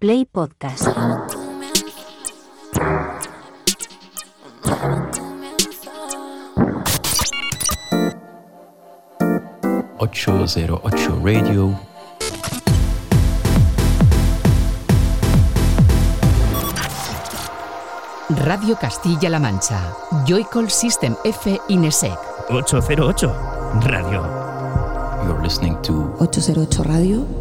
Play Podcast. ...808 Radio... Radio Castilla-La Mancha. Joycall System F Inesec. 808 Radio. You're listening to 808 Radio.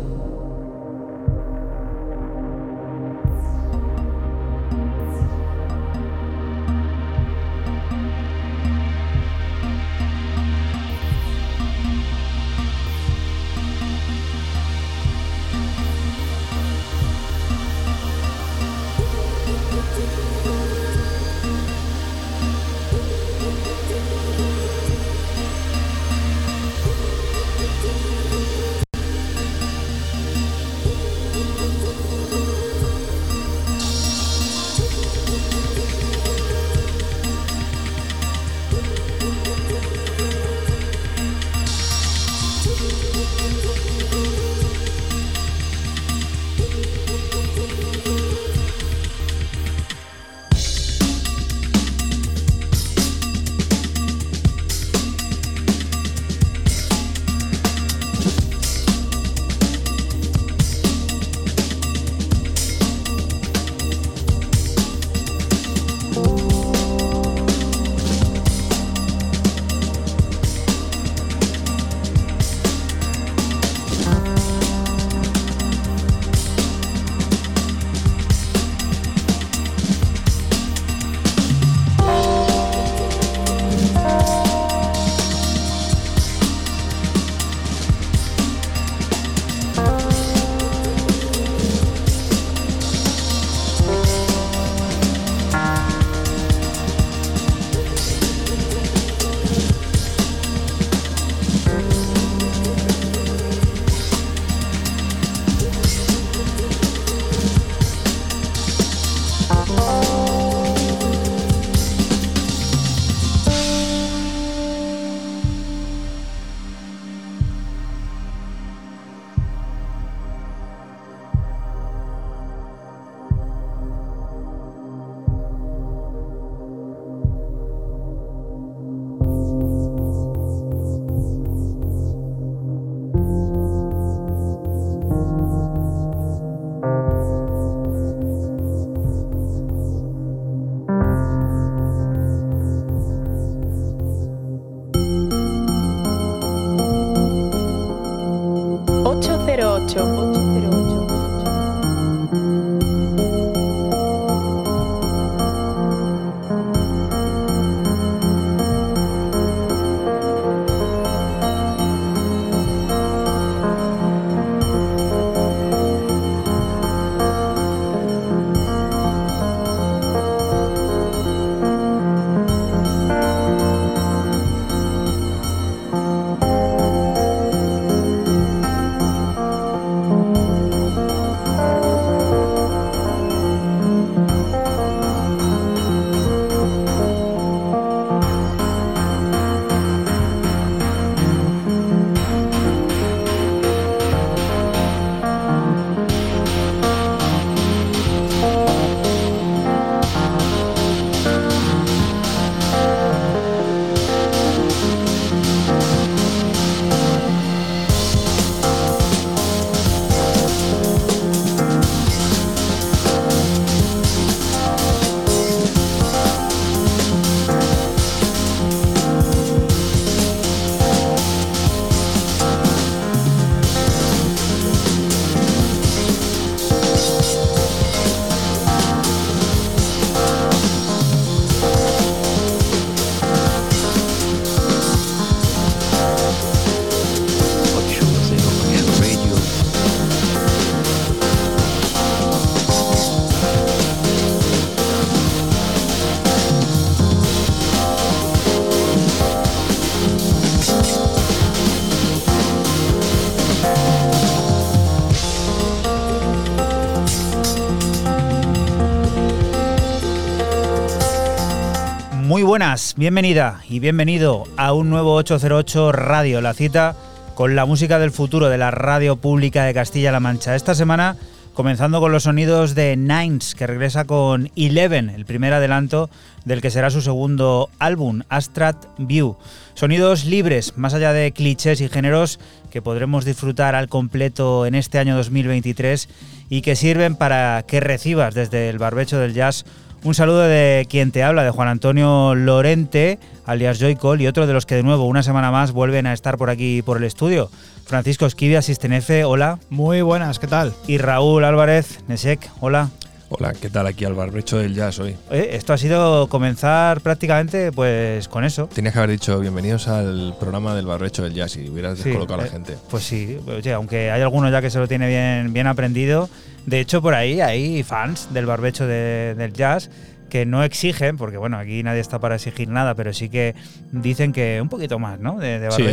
Buenas, bienvenida y bienvenido a un nuevo 808 Radio, la cita con la música del futuro de la radio pública de Castilla-La Mancha. Esta semana comenzando con los sonidos de Nines, que regresa con Eleven, el primer adelanto del que será su segundo álbum, Astrat View. Sonidos libres, más allá de clichés y géneros que podremos disfrutar al completo en este año 2023 y que sirven para que recibas desde el barbecho del jazz un saludo de quien te habla, de Juan Antonio Lorente, alias Joycol, y otro de los que de nuevo una semana más vuelven a estar por aquí por el estudio. Francisco Esquivia, Asistenefe, hola. Muy buenas, ¿qué tal? Y Raúl Álvarez, Nesek, hola. Hola, ¿qué tal aquí al barbecho del jazz hoy? esto ha sido comenzar prácticamente pues con eso. Tenías que haber dicho bienvenidos al programa del barbecho del jazz y hubieras descolocado a la eh, gente. Pues sí, oye, aunque hay algunos ya que se lo tiene bien, bien aprendido, de hecho, por ahí hay fans del barbecho del jazz que no exigen, porque bueno, aquí nadie está para exigir nada, pero sí que dicen que un poquito más, ¿no? De, sí,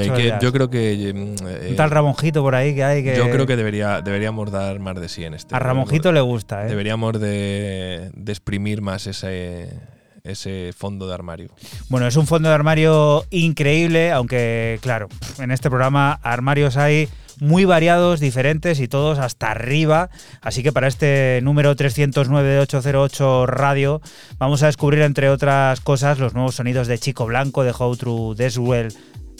yo creo que... Mm, un tal Ramonjito por ahí que hay que... Yo creo que debería, deberíamos dar más de sí en este. A Ramonjito le gusta, ¿eh? Deberíamos de, de exprimir más ese ese fondo de armario. Bueno, es un fondo de armario increíble, aunque claro, en este programa armarios hay muy variados, diferentes y todos hasta arriba. Así que para este número 309 de 808 Radio vamos a descubrir, entre otras cosas, los nuevos sonidos de Chico Blanco, de How True Deswell,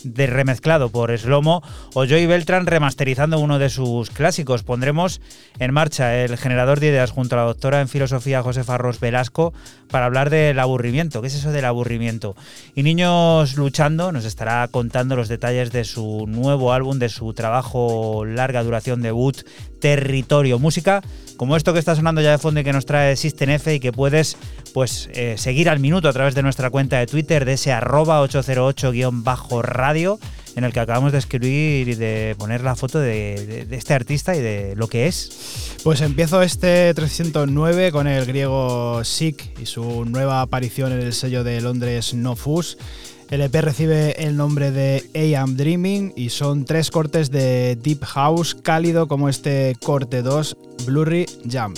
de remezclado por Slomo o Joy Beltran remasterizando uno de sus clásicos. Pondremos en marcha el generador de ideas junto a la doctora en filosofía Josefa Ros Velasco para hablar del aburrimiento. ¿Qué es eso del aburrimiento? Y Niños Luchando nos estará contando los detalles de su nuevo álbum, de su trabajo larga duración debut, Territorio. Música como esto que está sonando ya de fondo y que nos trae System F y que puedes pues eh, seguir al minuto a través de nuestra cuenta de Twitter de ese arroba 808-radio en el que acabamos de escribir y de poner la foto de, este artista y de lo que es. Pues empiezo este 309 con el griego Sick y su nueva aparición en el sello de Londres No Fus. El EP recibe el nombre de AM Dreaming y son tres cortes de Deep House cálido como este corte 2 Blurry Jump.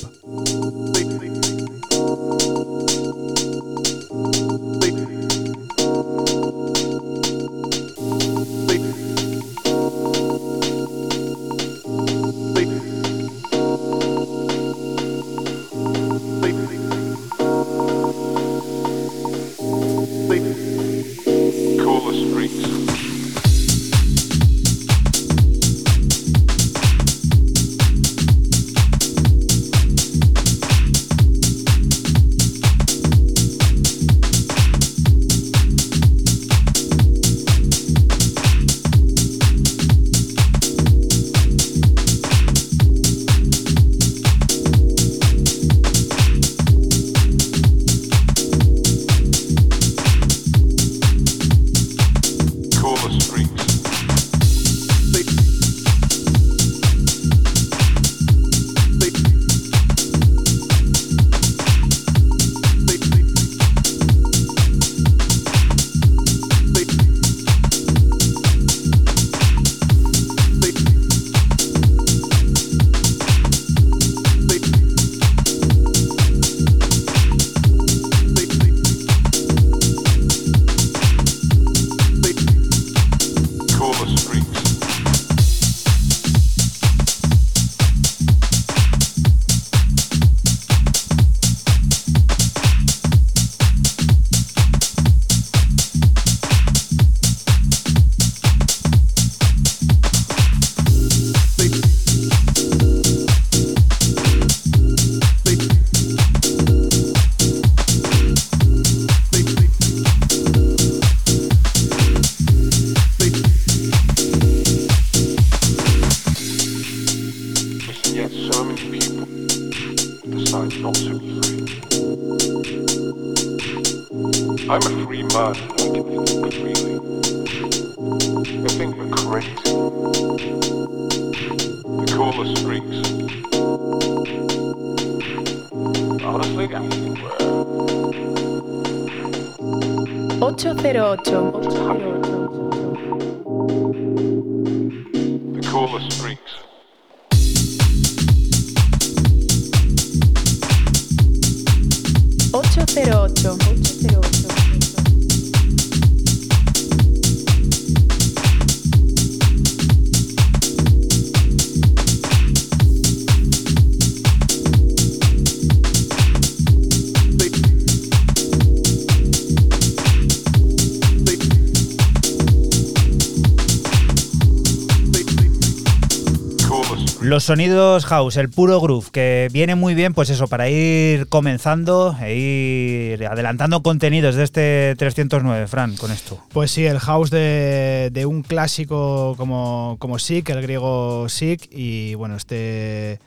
Los sonidos house, el puro groove, que viene muy bien, pues eso, para ir comenzando e ir adelantando contenidos de este 309, Fran, con esto. Pues sí, el house de, un clásico como, como Sick, el griego Sick, y bueno, este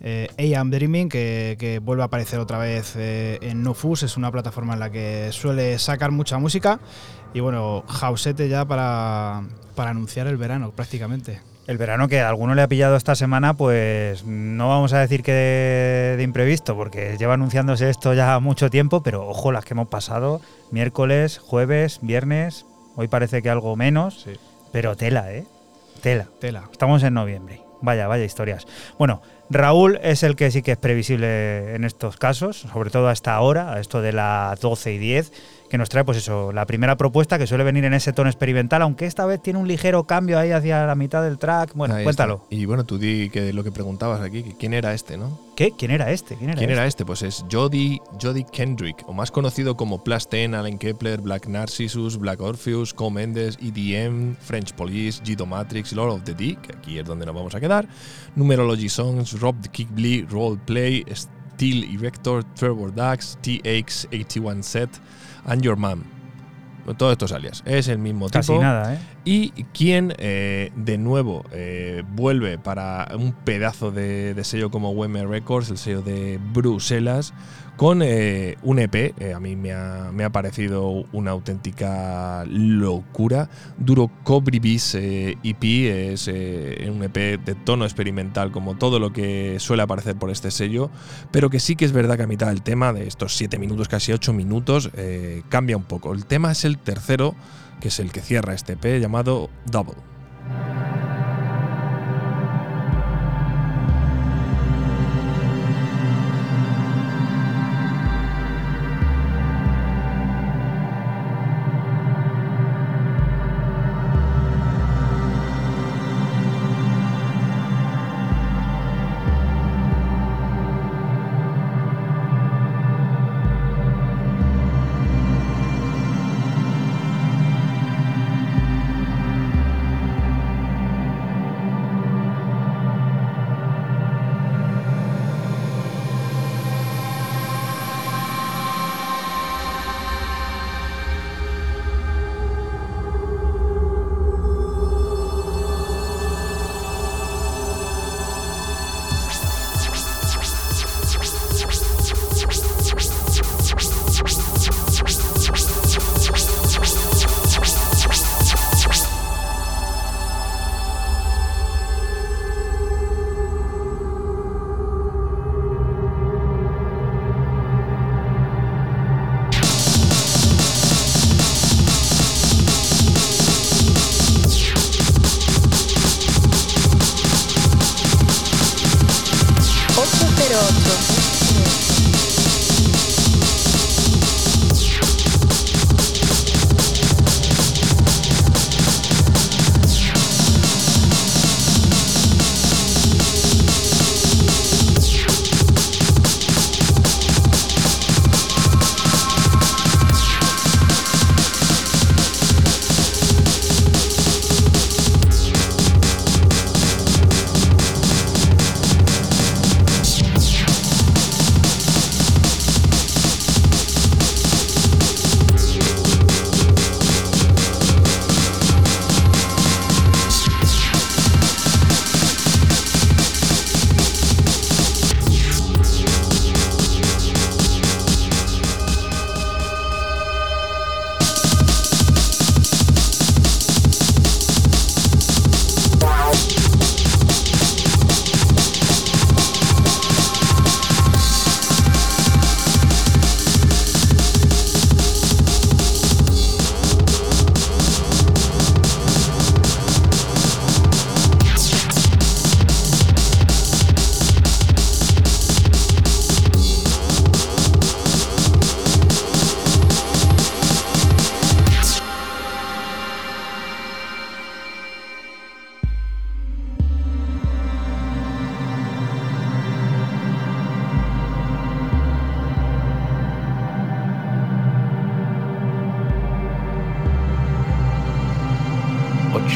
eh, AM Dreaming, que, vuelve a aparecer otra vez eh, en Nofus, es una plataforma en la que suele sacar mucha música, y bueno, houseete ya para, para anunciar el verano prácticamente. El verano que a alguno le ha pillado esta semana, pues no vamos a decir que de, de imprevisto, porque lleva anunciándose esto ya mucho tiempo, pero ojo las que hemos pasado, miércoles, jueves, viernes, hoy parece que algo menos, Sí. pero tela, ¿eh? Tela. Tela. Estamos en noviembre. Vaya, vaya historias. Bueno, Raúl es el que sí que es previsible en estos casos, sobre todo a esta hora, a esto de las 12 y 10, que nos trae, pues eso, la primera propuesta que suele venir en ese tono experimental, aunque esta vez tiene un ligero cambio ahí hacia la mitad del track. Bueno, Ahí cuéntalo. está. Y bueno, tú di que lo que preguntabas aquí, que quién era este, ¿no? ¿Qué? ¿Quién era este? ¿Quién era ¿Quién este? era este? Pues es Jody, Jody Kendrick, o más conocido como 10, Allen Kepler, Black Narcissus, Black Orpheus, Co Mendes, EDM, French Police, Gido Matrix, Lord of the D, que aquí es donde nos vamos a quedar, Numerology Songs, Rob the Kickblee, Roleplay, Steel Erector, Trevor Dax, TX81 Set, and Your Mom. Todos estos alias. Es el mismo Casi tipo. nada, ¿eh? Y quien eh, de nuevo eh, vuelve para un pedazo de, de sello como WM Records, el sello de Bruselas, con eh, un EP. eh, a mí me ha, parecido una auténtica locura. Duro Cobribis eh, EP es eh, un EP de tono experimental, como todo lo que suele aparecer por este sello, pero que sí que es verdad que a mitad del tema, de estos 7 minutos, casi 8 minutos, cambia un poco. El tema es el tercero que es el que cierra este EP llamado Double.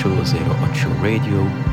Solo Radio.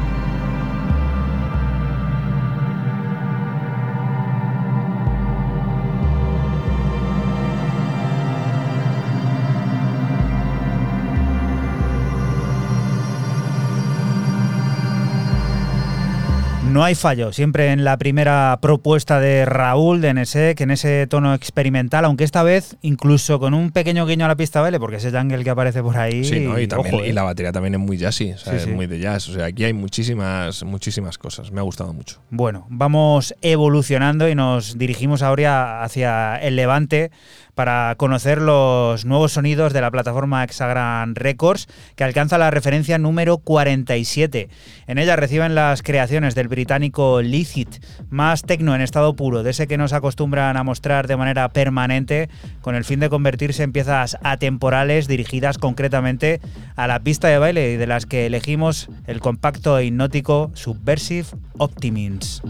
No hay fallo, siempre en la primera propuesta de Raúl de NSEC, en ese tono experimental, aunque esta vez incluso con un pequeño guiño a la pista baile, porque ese jungle que aparece por ahí. Sí, ¿no? y, también, ojo, y eh. la batería también es muy jazzy, o sea, Sí, es muy de jazz. O sea, aquí hay muchísimas, muchísimas cosas. Me ha gustado mucho. Bueno, vamos evolucionando y nos dirigimos ahora hacia el Levante para conocer los nuevos sonidos de la plataforma Hexagram Records, que alcanza la referencia número 47. En ella reciben las creaciones del británico Licit, más tecno en estado puro, de ese que nos acostumbran a mostrar de manera permanente, con el fin de convertirse en piezas atemporales dirigidas concretamente a la pista de baile y de las que elegimos el compacto e hipnótico Subversive Optimins.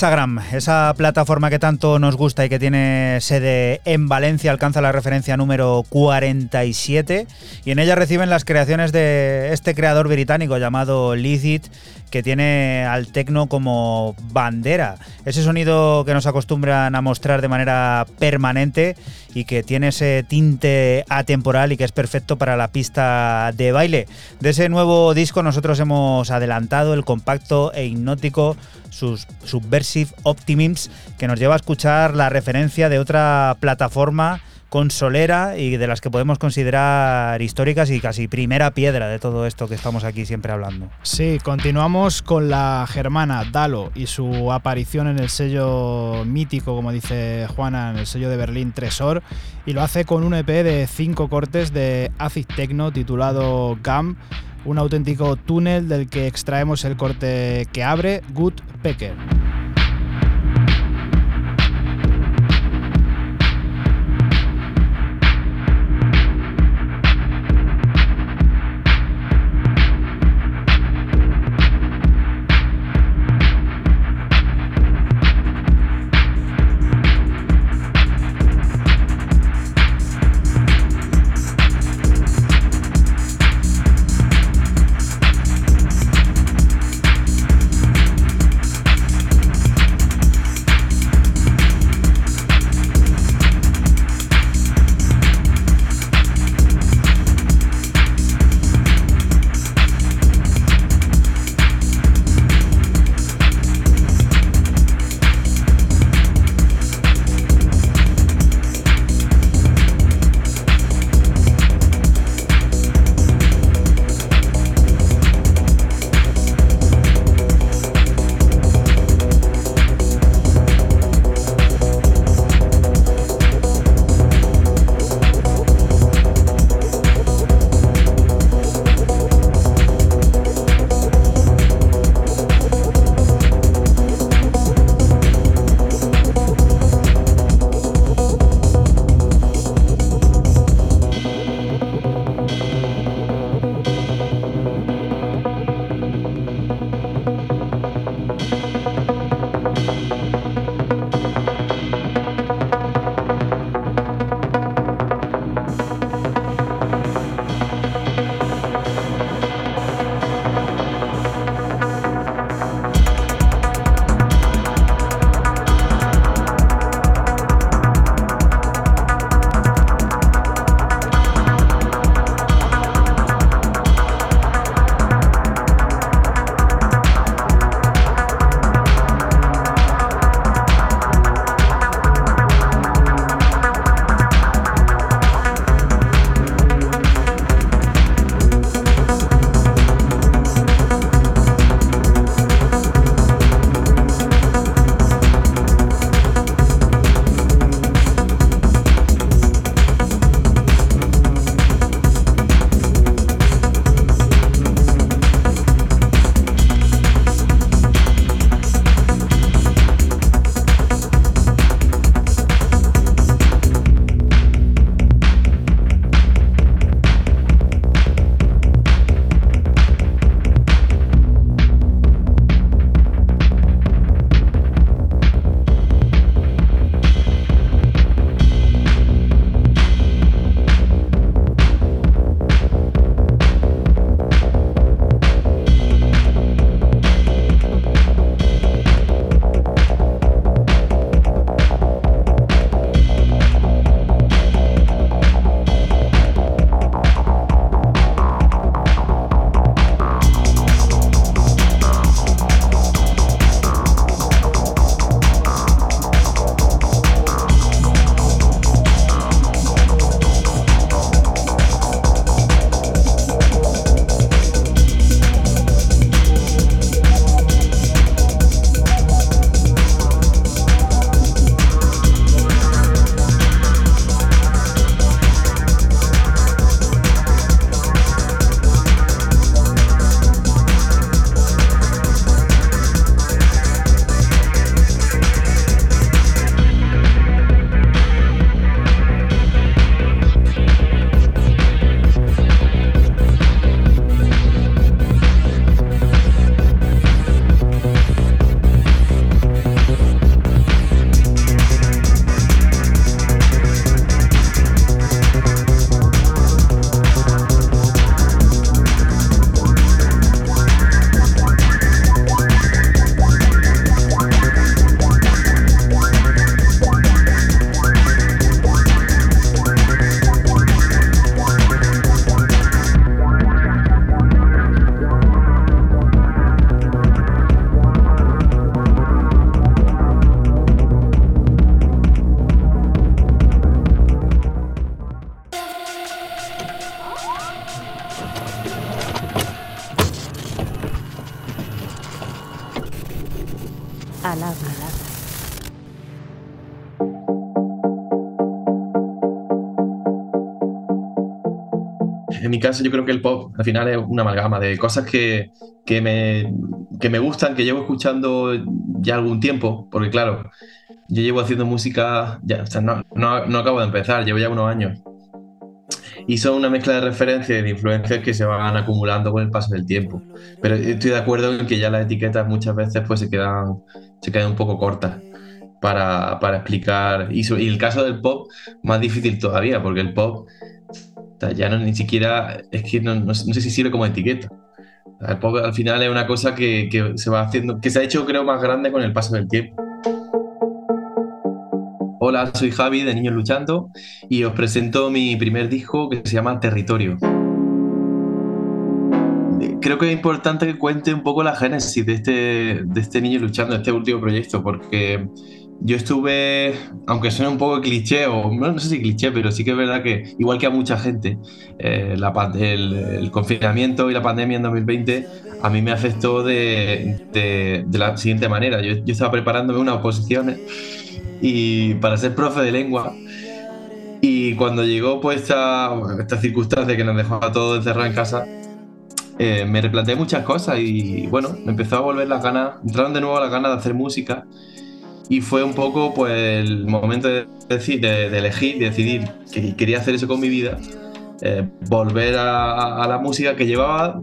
Hexagram, esa plataforma que tanto nos gusta y que tiene sede en Valencia, alcanza la referencia número 47 y en ella reciben las creaciones de este creador británico llamado Licit, que tiene al tecno como bandera. Ese sonido que nos acostumbran a mostrar de manera permanente y que tiene ese tinte atemporal y que es perfecto para la pista de baile. De ese nuevo disco nosotros hemos adelantado el compacto e hipnótico sus Subversive Optimims, que nos lleva a escuchar la referencia de otra plataforma consolera y de las que podemos considerar históricas y casi primera piedra de todo esto que estamos aquí siempre hablando. Sí, continuamos con la germana Dalo y su aparición en el sello mítico, como dice Juana, en el sello de Berlín Tresor, y lo hace con un EP de cinco cortes de acid techno titulado GAM, un auténtico túnel del que extraemos el corte que abre Good Pecker. Yo creo que el pop al final es una amalgama de cosas que, que, me, que me gustan, que llevo escuchando ya algún tiempo, porque claro, yo llevo haciendo música, ya, no, no, no, acabo de empezar, llevo ya unos años. Y son una mezcla de referencias y de influencias que se van acumulando con el paso del tiempo. Pero estoy de acuerdo en que ya las etiquetas muchas veces pues se quedan, se quedan un poco cortas para, para explicar. Y, y, el caso del pop, más difícil todavía, porque el pop ya no ni siquiera, es que no, no, sé si sirve como etiqueta. Al final es una cosa que, que, se va haciendo, que se ha hecho creo más grande con el paso del tiempo. Hola, soy Javi de Niños Luchando y os presento mi primer disco que se llama Territorio. Creo que es importante que cuente un poco la génesis de este, de este Niño Luchando, este último proyecto, porque yo estuve, aunque suene un poco cliché, o no, sé si cliché, pero sí que es verdad que, igual que a mucha gente, eh, el, confinamiento y la pandemia en 2020 a mí me afectó de, la siguiente manera. Yo, estaba preparándome unas oposiciones y para ser profe de lengua. Y cuando llegó pues esta, esta circunstancia que nos dejó a todos encerrados en casa, eh, me replanteé muchas cosas y bueno, me empezó a volver las ganas, entraron de nuevo las ganas de hacer música y fue un poco pues el momento de, decir, de, de elegir, de decidir que quería hacer eso con mi vida, eh, volver a, a, la música que llevaba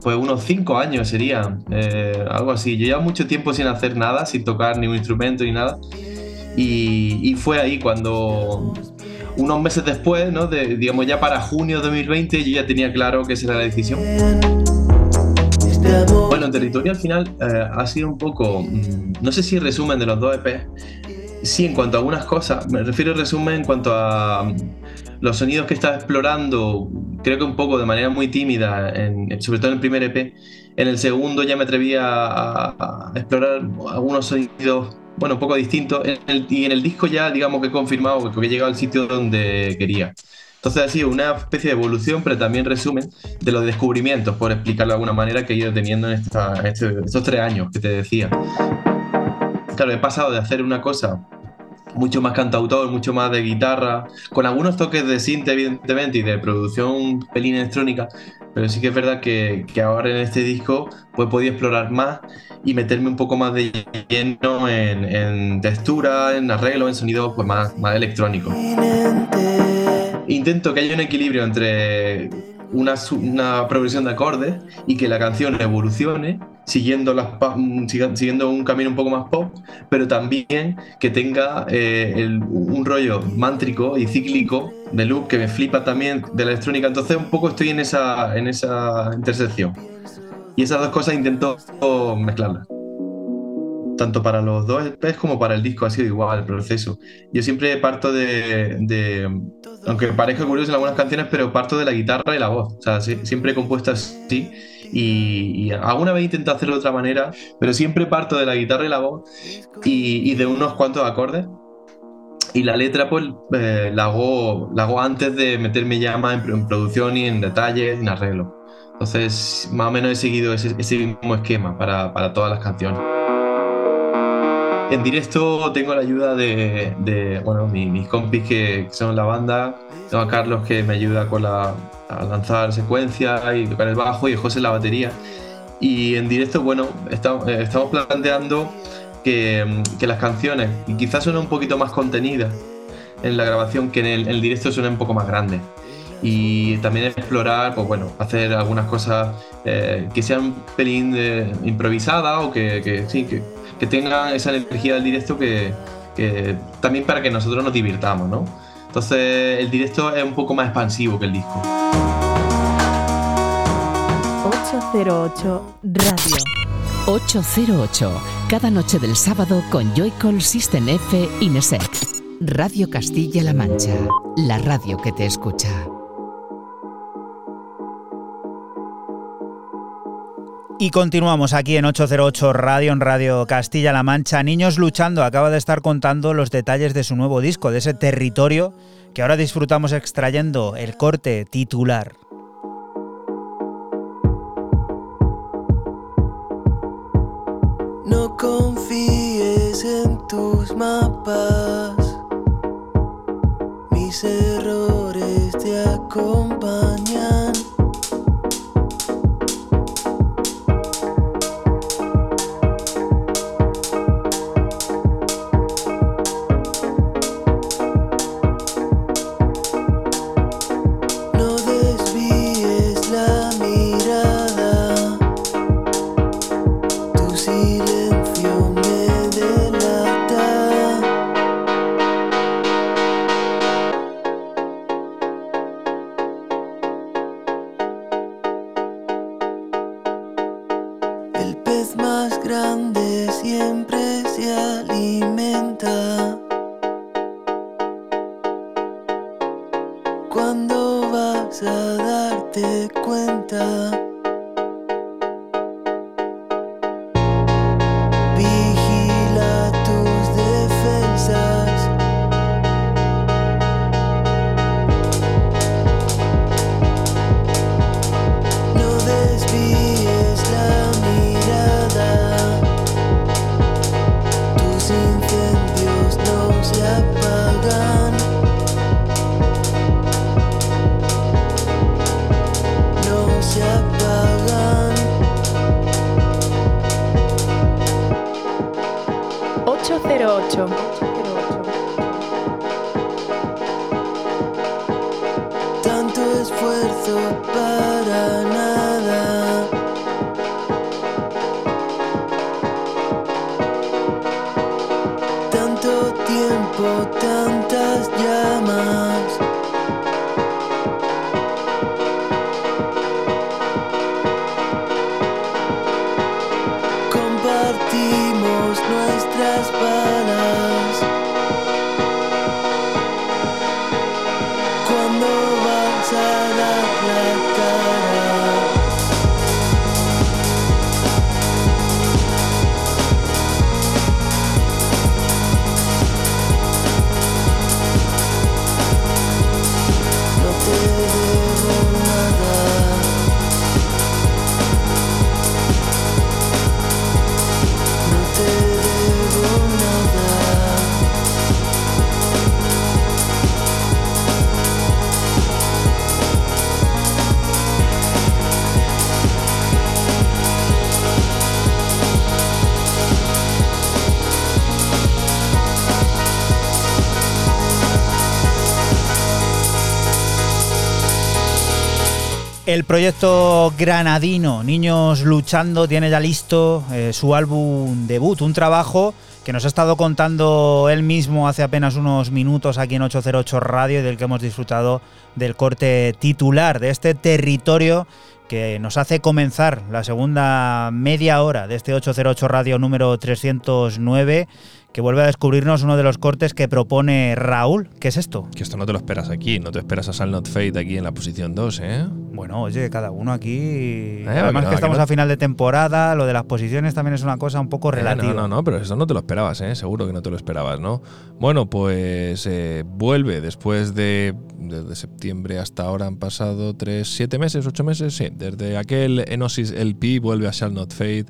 pues unos cinco años sería, eh, algo así. Yo llevaba mucho tiempo sin hacer nada, sin tocar ni un instrumento ni nada. Y, y fue ahí cuando, unos meses después, ¿no? de, digamos ya para junio de 2020, yo ya tenía claro que esa era la decisión. Bueno, en territorio al final eh, ha sido un poco, mmm, no sé si resumen de los dos EP, sí en cuanto a algunas cosas, me refiero a resumen en cuanto a um, los sonidos que estaba explorando, creo que un poco de manera muy tímida, en, sobre todo en el primer EP. En el segundo ya me atreví a, a explorar algunos sonidos, bueno, un poco distintos. En el, y en el disco ya, digamos que he confirmado que he llegado al sitio donde quería. Entonces sido una especie de evolución, pero también resumen de los descubrimientos, por explicarlo de alguna manera, que he ido teniendo en esta, este, estos tres años que te decía. Claro, he pasado de hacer una cosa mucho más cantautor, mucho más de guitarra, con algunos toques de synth, evidentemente, y de producción pelín electrónica, pero sí que es verdad que, que, ahora en este disco pues he podido explorar más y meterme un poco más de lleno en, en textura, en arreglo, en sonido pues más, más electrónico. Intento que haya un equilibrio entre una, progresión de acordes y que la canción evolucione siguiendo, las, siguiendo un camino un poco más pop, pero también que tenga eh, un rollo mántrico y cíclico de loop que me flipa también de la electrónica. Entonces un poco estoy en esa, en intersección. Y esas dos cosas intento mezclarlas. Tanto para los dos EPs como para el disco ha sido igual el proceso. Yo siempre parto de aunque parezca curioso en algunas canciones, pero parto de la guitarra y la voz. O sea, siempre he compuesto así. Y, alguna vez intento hacerlo de otra manera, pero siempre parto de la guitarra y la voz y, de unos cuantos acordes. Y la letra, pues, eh, la, hago, la hago antes de meterme ya más en, en, producción y en detalles, en arreglo. Entonces, más o menos he seguido ese, ese mismo esquema para, para todas las canciones. En directo tengo la ayuda de, de bueno, mis, compis que, son la banda. Tengo a Carlos que me ayuda con la, a lanzar secuencias y tocar el bajo y José la batería. Y en directo, bueno, estamos, estamos planteando que, que, las canciones, quizás suenen un poquito más contenidas en la grabación, que en el, directo suenen un poco más grandes y también explorar, pues bueno, hacer algunas cosas eh, que sean un pelín de, improvisadas o que sí, que, que, tengan esa energía del directo que, que, también para que nosotros nos divirtamos, ¿no? Entonces el directo es un poco más expansivo que el disco. 808 Radio. 808, cada noche del sábado con Joycall System F Inesec. Radio Castilla-La Mancha, la radio que te escucha. Y continuamos aquí en 808 Radio, en Radio Castilla-La Mancha. Niños Luchando acaba de estar contando los detalles de su nuevo disco, de ese territorio que ahora disfrutamos extrayendo el corte titular. No confíes en tus mapas, mi mis errores te acompañan. El proyecto granadino Niños Luchando tiene ya listo eh, su álbum debut, un trabajo que nos ha estado contando él mismo hace apenas unos minutos aquí en 808 Radio y del que hemos disfrutado del corte titular de este territorio que nos hace comenzar la segunda media hora de este 808 Radio número 309 que vuelve a descubrirnos uno de los cortes que propone Raúl. ¿Qué es esto? Que esto no te lo esperas aquí, no te esperas a Sal Not Fade aquí en la posición 2, ¿eh? Bueno, oye, cada uno aquí. a Además que no, que a estamos no. a final de temporada, lo de las posiciones también es una cosa un poco Eh, relativa. No, no, no, pero eso no te lo esperabas, ¿eh? Seguro que no te lo esperabas, ¿no? Bueno, pues eh, vuelve después de. Desde septiembre hasta ahora han pasado 3, 7 meses, 8 meses, sí. Desde aquel Enosis LP vuelve a Shall Not Fade.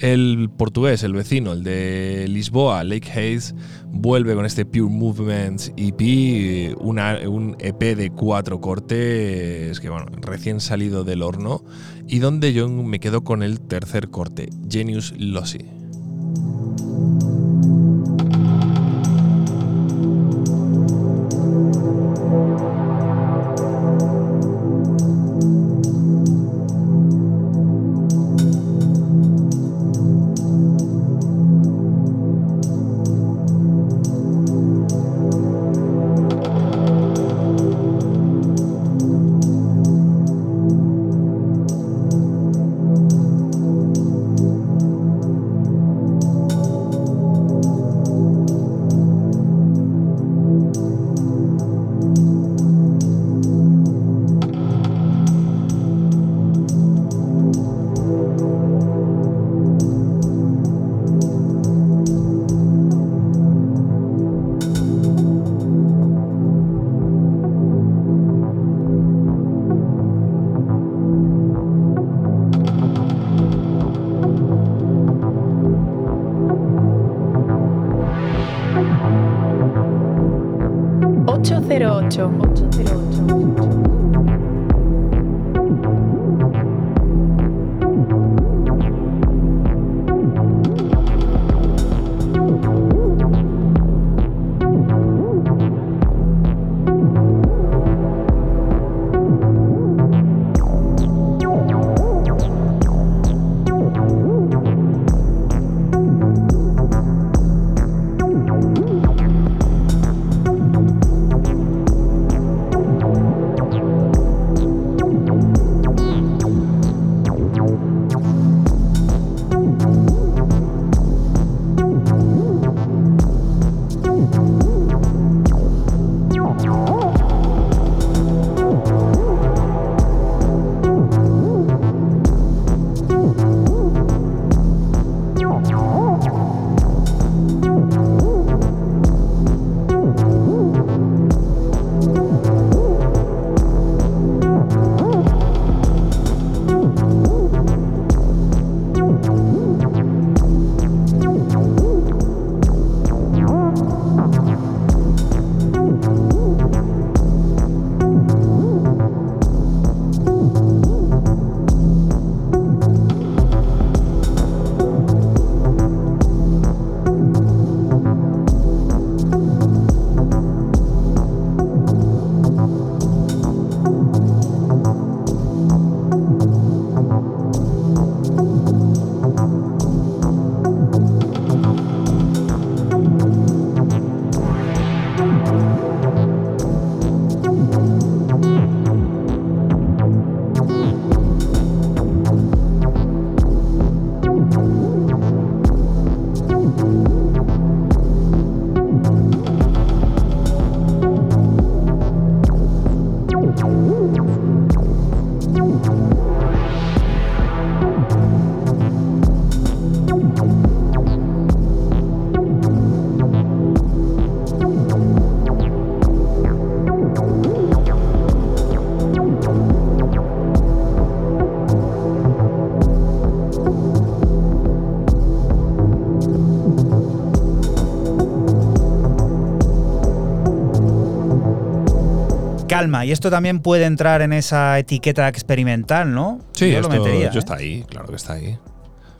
El portugués, el vecino, el de Lisboa, Lake Hayes, vuelve con este Pure Movements EP, un EP de cuatro cortes que, bueno, recién salido del horno, y donde yo me quedo con el tercer corte, Genius Lossy. Calma. Y esto también puede entrar en esa etiqueta experimental, ¿no? Sí, yo lo esto- metería. yo ¿eh? está ahí, claro que está ahí.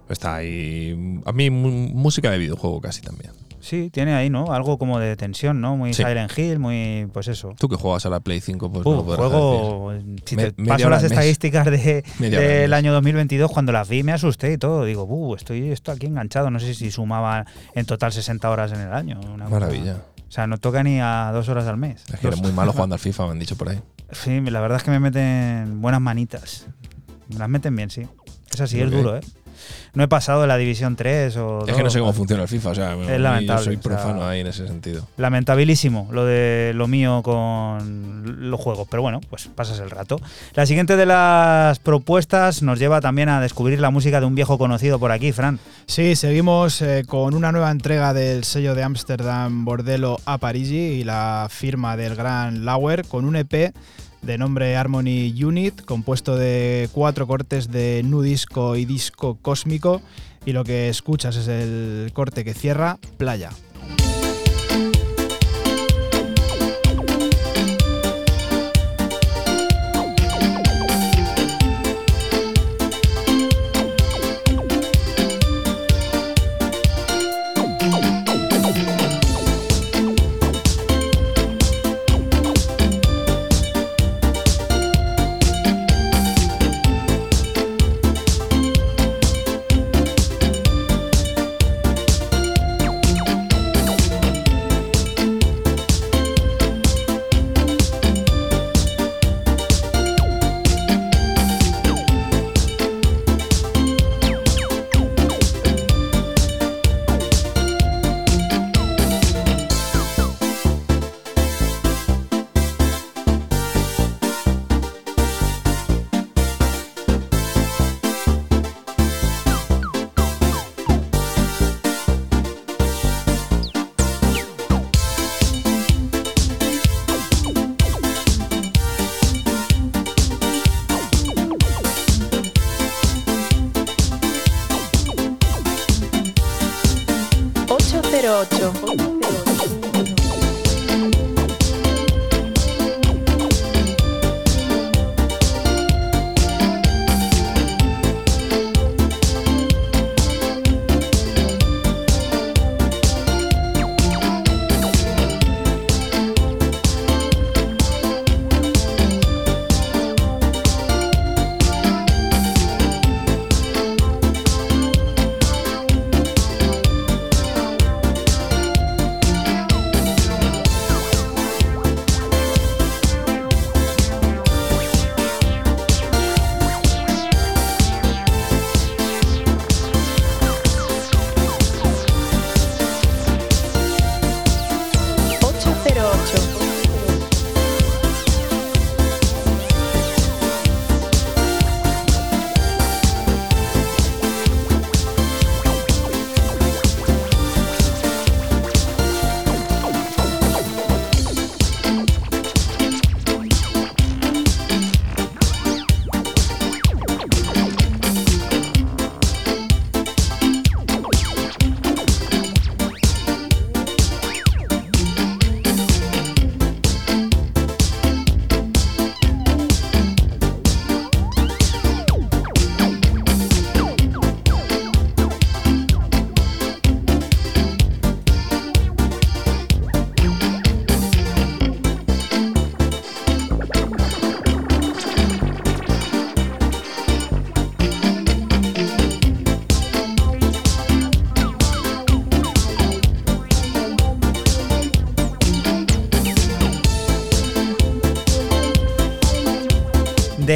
Está ahí. A mí, música de videojuego casi también. Sí, tiene ahí, ¿no? Algo como de tensión, ¿no? Muy Sí. Silent Hill, muy. Pues eso. Tú que juegas a la Play 5, pues no lo podrás decir. juego. Si Me- te paso las estadísticas de, Media hora al del mes. año 2022, cuando las vi me asusté y todo. Digo, uh, estoy esto aquí enganchado. No sé si sumaba en total 60 horas en el año. una cosa- Maravilla. O sea, no toca ni a dos horas al mes. Es que eres muy malo jugando al FIFA, me han dicho por ahí. Sí, la verdad es que me meten buenas manitas. Me las meten bien, sí. Es así, es duro, ¿eh? No he pasado de la División 3 o. Es que no sé cómo funciona el FIFA, o sea, mí lamentable, yo soy o sea- profano ahí en ese sentido. Lamentabilísimo lo de lo mío con los juegos, pero bueno, pues pasas el rato. La siguiente de las propuestas nos lleva también a descubrir la música de un viejo conocido por aquí, Fran. Sí, seguimos eh, con una nueva entrega del sello de Ámsterdam Bordello a Parigi y la firma del gran Lauer con un EP de nombre Harmony Unit, compuesto de cuatro cortes de nu disco y disco cósmico. Y lo que escuchas es el corte que cierra Playa. Playa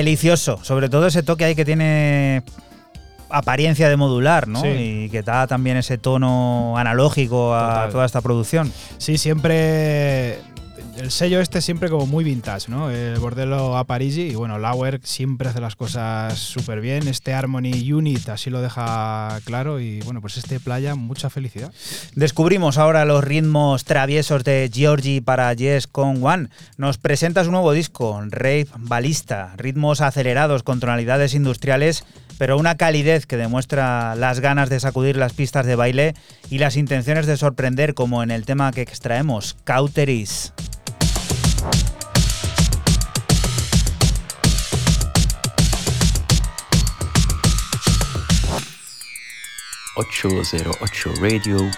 Delicioso, sobre todo ese toque ahí que tiene apariencia de modular, ¿no? Sí. Y que da también ese tono analógico a Total. toda esta producción. Sí, siempre. El sello este siempre como muy vintage, ¿no? El Bordello a Parigi y bueno, Lauer siempre hace las cosas súper bien. Este Harmony Unit así lo deja claro y bueno, pues este playa, mucha felicidad. Descubrimos ahora los ritmos traviesos de Georgie para Yes con One. Nos presenta su nuevo disco, Rave Balista. Ritmos acelerados con tonalidades industriales, pero una calidez que demuestra las ganas de sacudir las pistas de baile y las intenciones de sorprender, como en el tema que extraemos, Cauteris. Ocho Radio.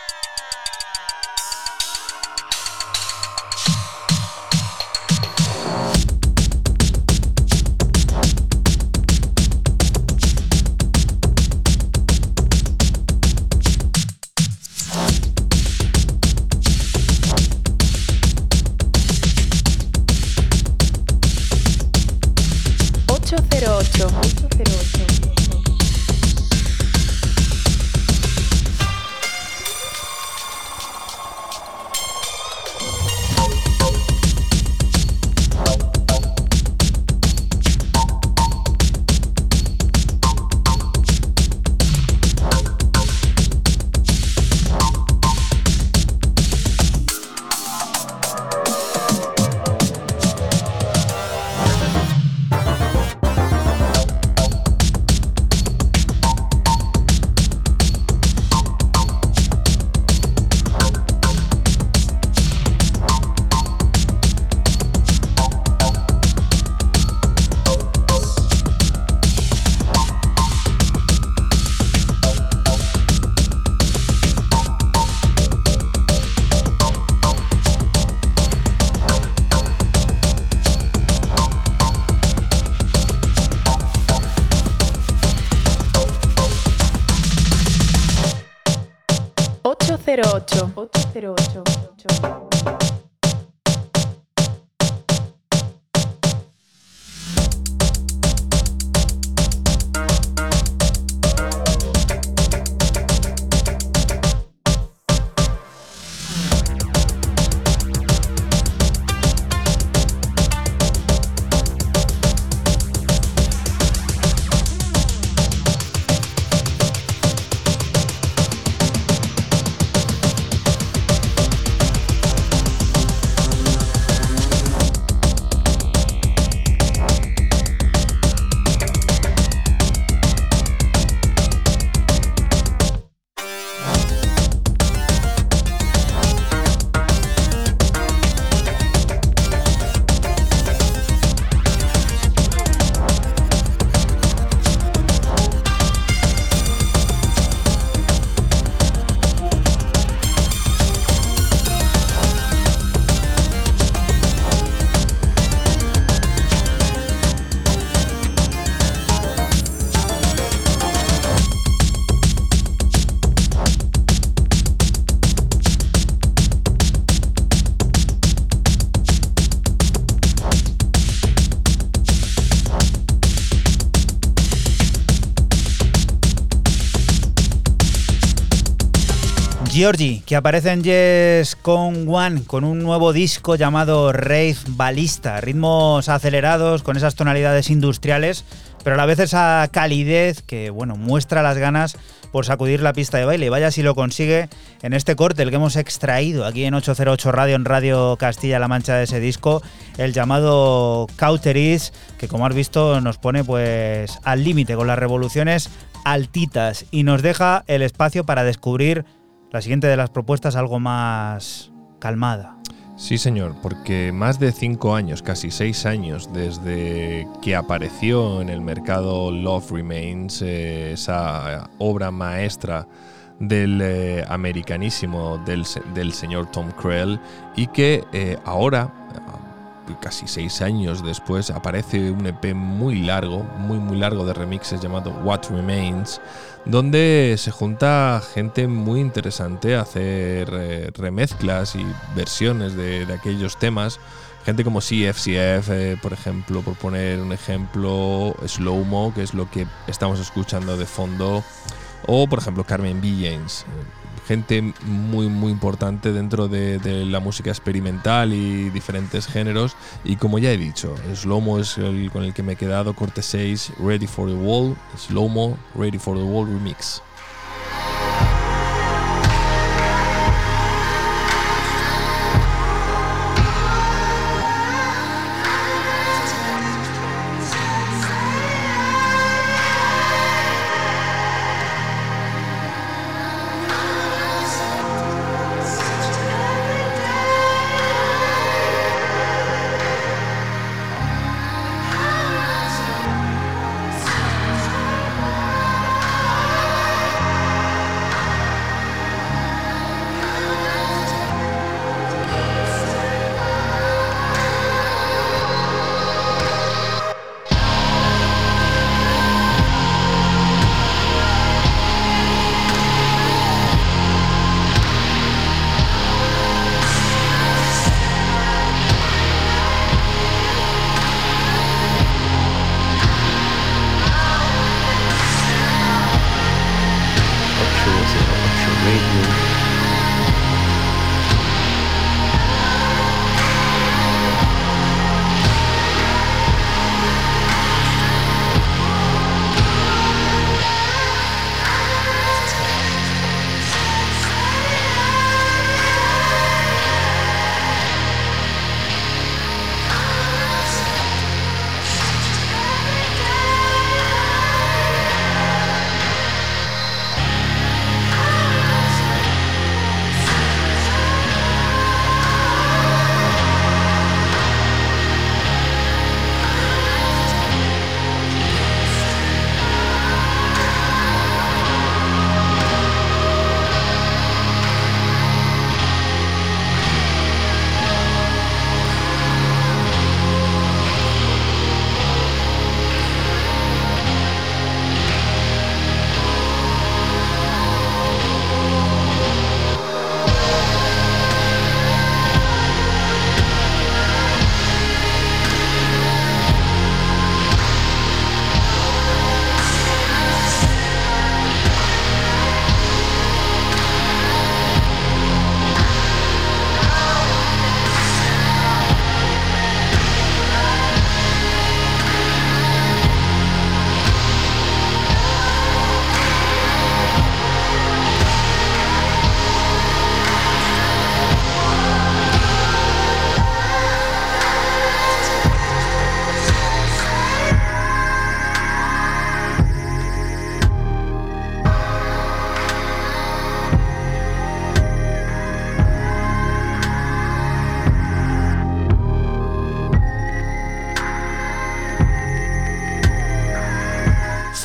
Georgie, que aparece en Yes con One, con un nuevo disco llamado Rave Balista. Ritmos acelerados, con esas tonalidades industriales, pero a la vez esa calidez que, bueno, muestra las ganas por sacudir la pista de baile. Y vaya si lo consigue en este corte, el que hemos extraído aquí en 808 Radio, en Radio Castilla-La Mancha de ese disco, el llamado Cauteris, que como has visto nos pone pues al límite con las revoluciones altitas y nos deja el espacio para descubrir la siguiente de las propuestas algo más calmada. Sí, señor, porque más de cinco años, casi seis años, desde que apareció en el mercado Love Remains, eh, esa obra maestra del eh, americanísimo del, se- del señor Tom Krell, y que eh, ahora, casi seis años después, aparece un EP muy largo, muy muy largo de remixes llamado What Remains, donde se junta gente muy interesante a hacer eh, remezclas y versiones de, aquellos temas. Gente como CFCF, eh, por ejemplo, por poner un ejemplo, Slow Mo, que es lo que estamos escuchando de fondo, o por ejemplo Carmen Villens. Eh, gente muy, muy importante dentro de, de, la música experimental y diferentes géneros. Y como ya he dicho, Slomo es el con el que me he quedado, corte 6, Ready for the Wall, Slomo, Ready for the Wall Remix.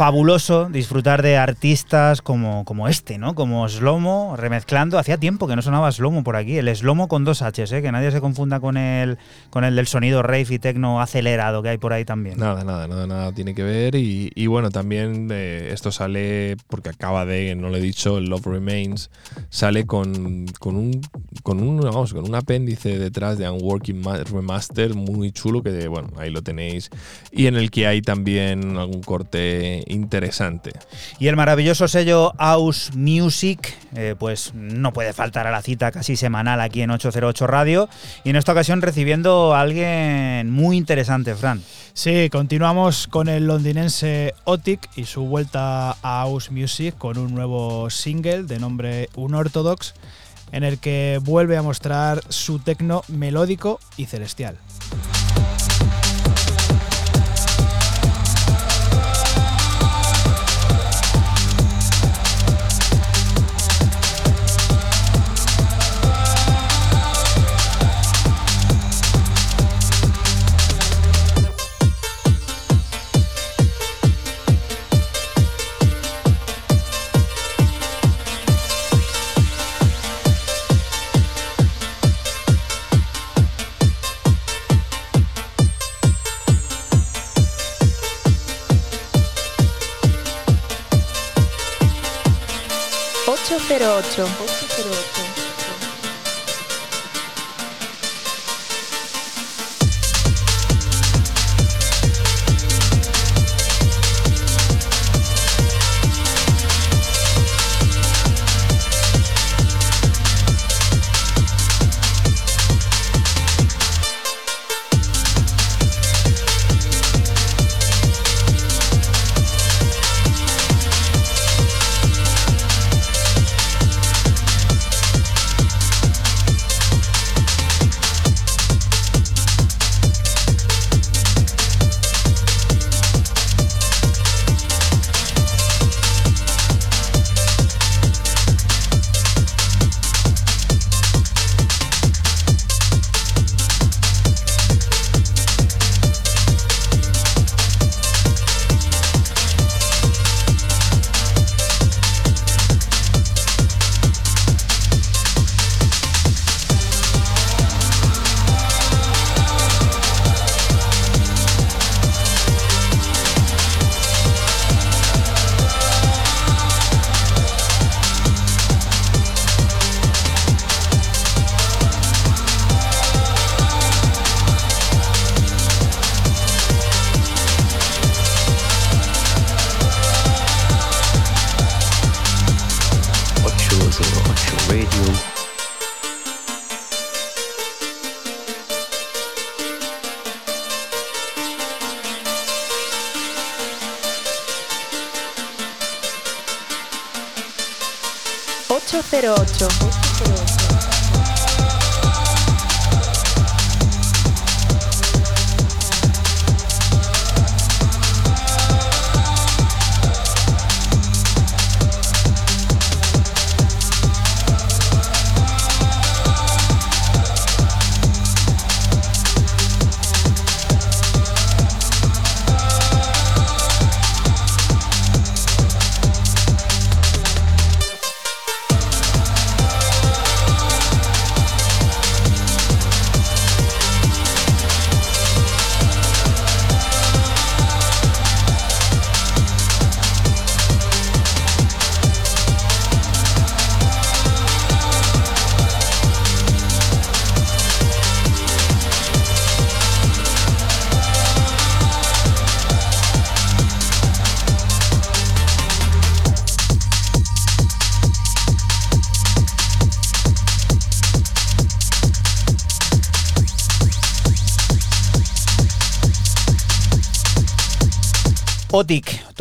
fabuloso disfrutar de artistas como, como este, ¿no? Como Slomo, remezclando. Hacía tiempo que no sonaba Slomo por aquí. El Slomo con dos Hs, ¿eh? que nadie se confunda con el, con el del sonido rave y tecno acelerado que hay por ahí también. Nada, nada, nada, nada tiene que ver. Y, y bueno, también eh, esto sale, porque acaba de, no lo he dicho, el Love Remains, sale con, con, un, con, un, vamos, con un apéndice detrás de un Working Remaster muy chulo, que bueno, ahí lo tenéis. Y en el que hay también algún corte interesante. Y el maravilloso sello House Music, eh, pues no puede faltar a la cita casi semanal aquí en 808 Radio. Y en esta ocasión recibiendo a alguien muy interesante, Fran. Sí, continuamos con el londinense Otic y su vuelta a House Music con un nuevo single de nombre Unorthodox, en el que vuelve a mostrar su tecno melódico y celestial. número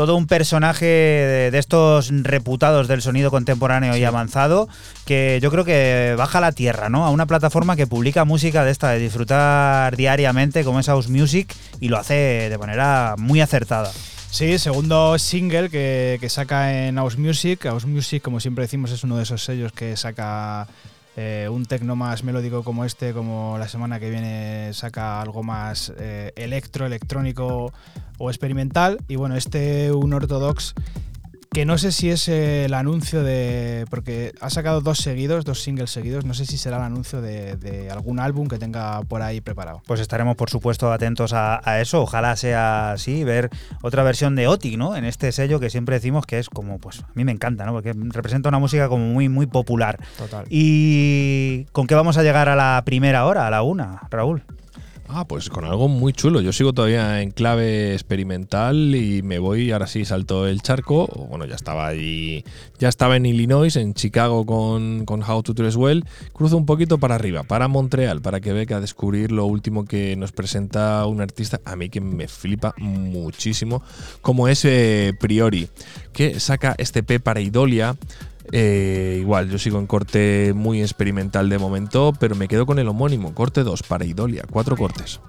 todo un personaje de, de estos reputados del sonido contemporáneo y avanzado, que yo creo que baja a la tierra, ¿no? A una plataforma que publica música de esta, de disfrutar diariamente, como es House Music, y lo hace de manera muy acertada. Sí, segundo single que, que saca en House Music. House Music, como siempre decimos, es uno de esos sellos que saca eh, un tecno más melódico como este, como la semana que viene saca algo más eh, electro, electrónico o experimental. Y bueno, este un ortodox que no sé si es el anuncio de. Porque ha sacado dos seguidos, dos singles seguidos. No sé si será el anuncio de, de algún álbum que tenga por ahí preparado. Pues estaremos, por supuesto, atentos a, a eso. Ojalá sea así, ver otra versión de Otic, ¿no? En este sello que siempre decimos que es como, pues, a mí me encanta, ¿no? Porque representa una música como muy, muy popular. Total. ¿Y con qué vamos a llegar a la primera hora, a la una, Raúl? Ah, pues con algo muy chulo. Yo sigo todavía en clave experimental y me voy, ahora sí, salto el charco. Bueno, ya estaba allí, ya estaba en Illinois, en Chicago con, con How to Dress Well. Cruzo un poquito para arriba, para Montreal, para que venga a descubrir lo último que nos presenta un artista, a mí que me flipa muchísimo, como es eh, Priori, que saca este P para Idolia. Eh, igual, yo sigo en corte muy experimental de momento, pero me quedo con el homónimo, corte 2 para Idolia, cuatro cortes.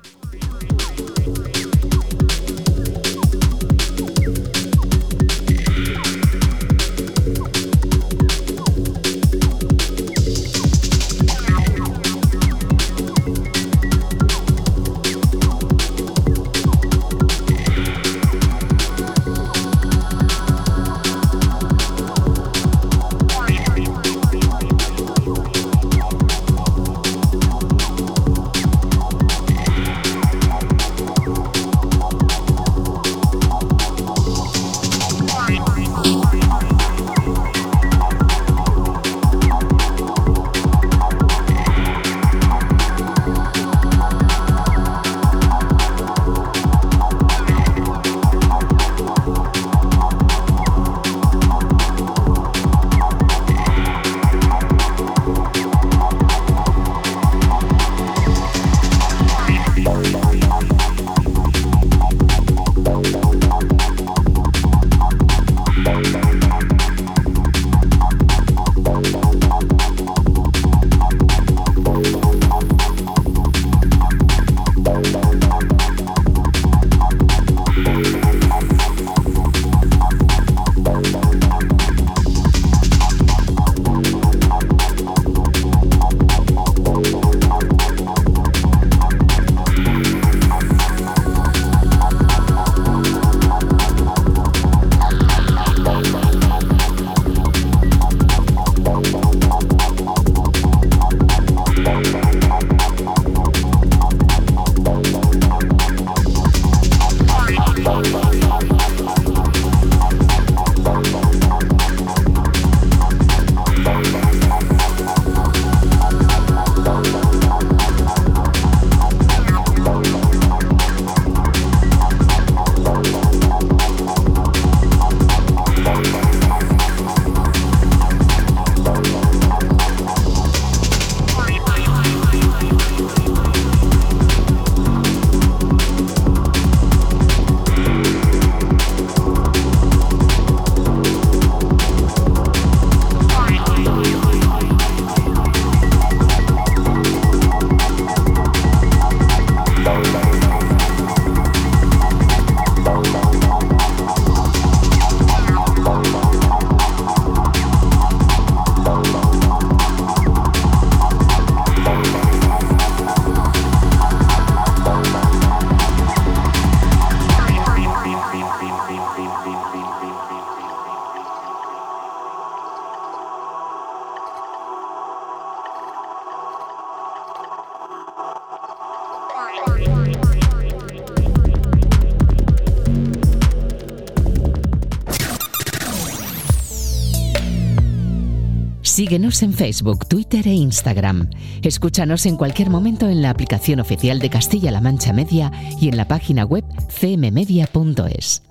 En Facebook, Twitter e Instagram. Escúchanos en cualquier momento en la aplicación oficial de Castilla-La Mancha Media y en la página web cmmedia.es.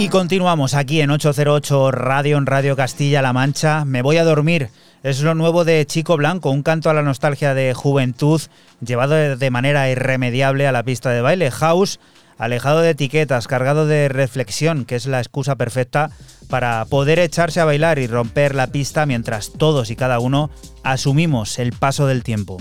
Y continuamos aquí en 808 Radio, en Radio Castilla-La Mancha. Me voy a dormir. Es lo nuevo de Chico Blanco, un canto a la nostalgia de juventud, llevado de manera irremediable a la pista de baile. House, alejado de etiquetas, cargado de reflexión, que es la excusa perfecta para poder echarse a bailar y romper la pista mientras todos y cada uno asumimos el paso del tiempo.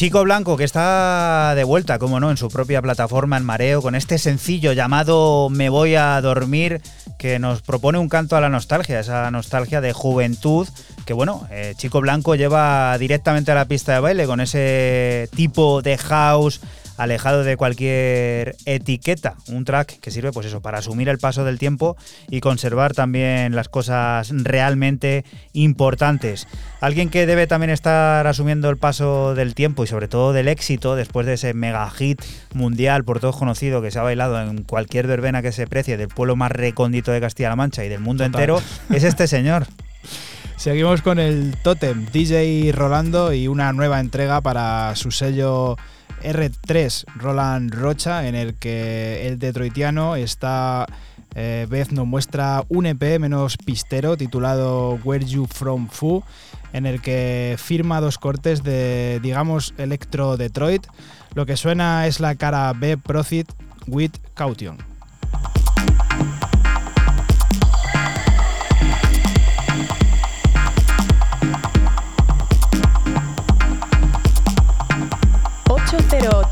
Chico Blanco, que está de vuelta, como no, en su propia plataforma en Mareo, con este sencillo llamado Me voy a dormir, que nos propone un canto a la nostalgia, esa nostalgia de juventud, que bueno, eh, Chico Blanco lleva directamente a la pista de baile con ese tipo de house alejado de cualquier etiqueta. Un track que sirve, pues eso, para asumir el paso del tiempo y conservar también las cosas realmente importantes. Alguien que debe también estar asumiendo el paso del tiempo y sobre todo del éxito después de ese mega hit mundial por todos conocido que se ha bailado en cualquier verbena que se precie del pueblo más recóndito de Castilla-La Mancha y del mundo Total. entero, es este señor. Seguimos con el Totem DJ Rolando y una nueva entrega para su sello R3 Roland Rocha, en el que el detroitiano esta eh, vez nos muestra un EP menos pistero titulado Where You From Fu, en el que firma dos cortes de, digamos, Electro Detroit. Lo que suena es la cara B Profit with Caution.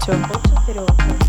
8. 808.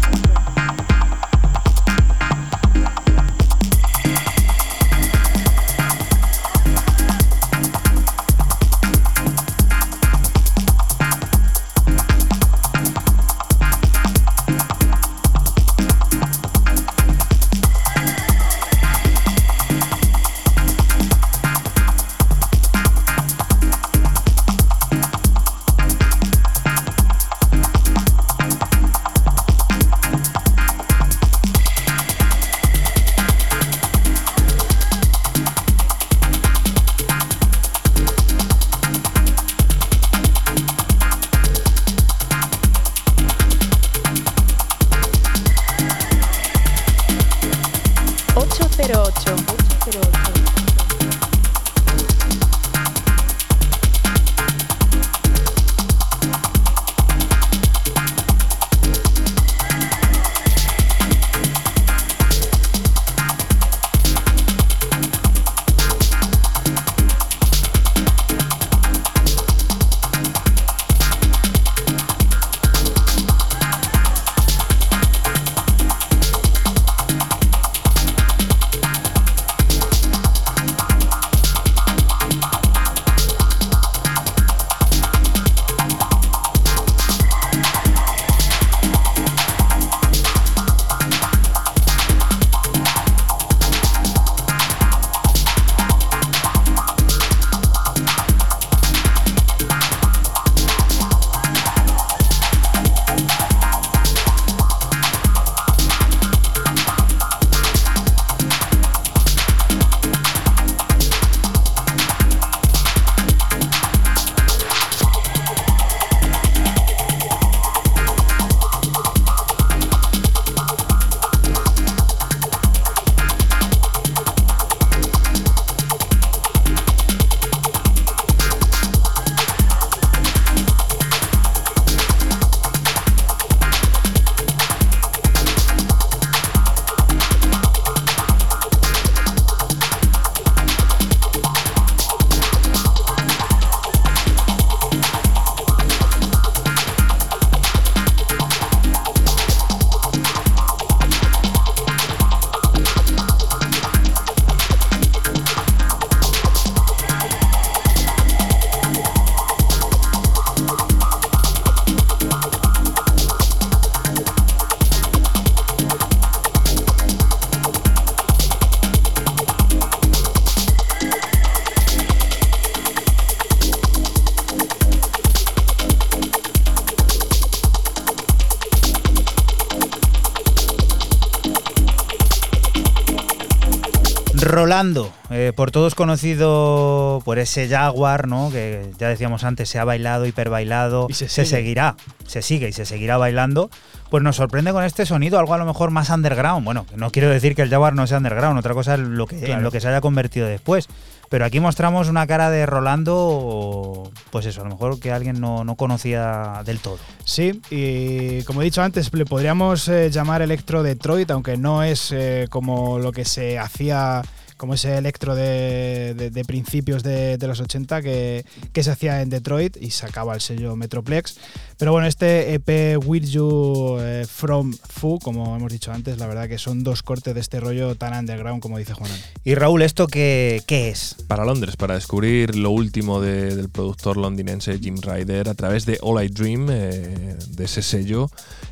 Rolando, eh, por todos conocido por ese Jaguar, ¿no? Que ya decíamos antes, se ha bailado, hiperbailado, Y se seguirá, se sigue y se seguirá bailando. Pues nos sorprende con este sonido, algo a lo mejor más underground. Bueno, no quiero decir que el Jaguar no sea underground, otra cosa es lo que, en Claro. lo que se haya convertido después. Pero aquí mostramos una cara de Rolando, pues eso, a lo mejor que alguien no, no conocía del todo. Sí, y como he dicho antes, le podríamos eh, llamar Electro Detroit, aunque no es eh, como lo que se hacía, como ese electro de, de- de principios de, de los 80 que, que se hacía en Detroit y sacaba el sello Metroplex. Pero bueno, este EP With You eh, From Fu, como hemos dicho antes, la verdad que son dos cortes de este rollo tan underground como dice Juan. Y Raúl, ¿esto qué, qué es? Para Londres, para descubrir lo último de- del productor londinense Jim Ryder a través de All I Dream, eh, de ese sello,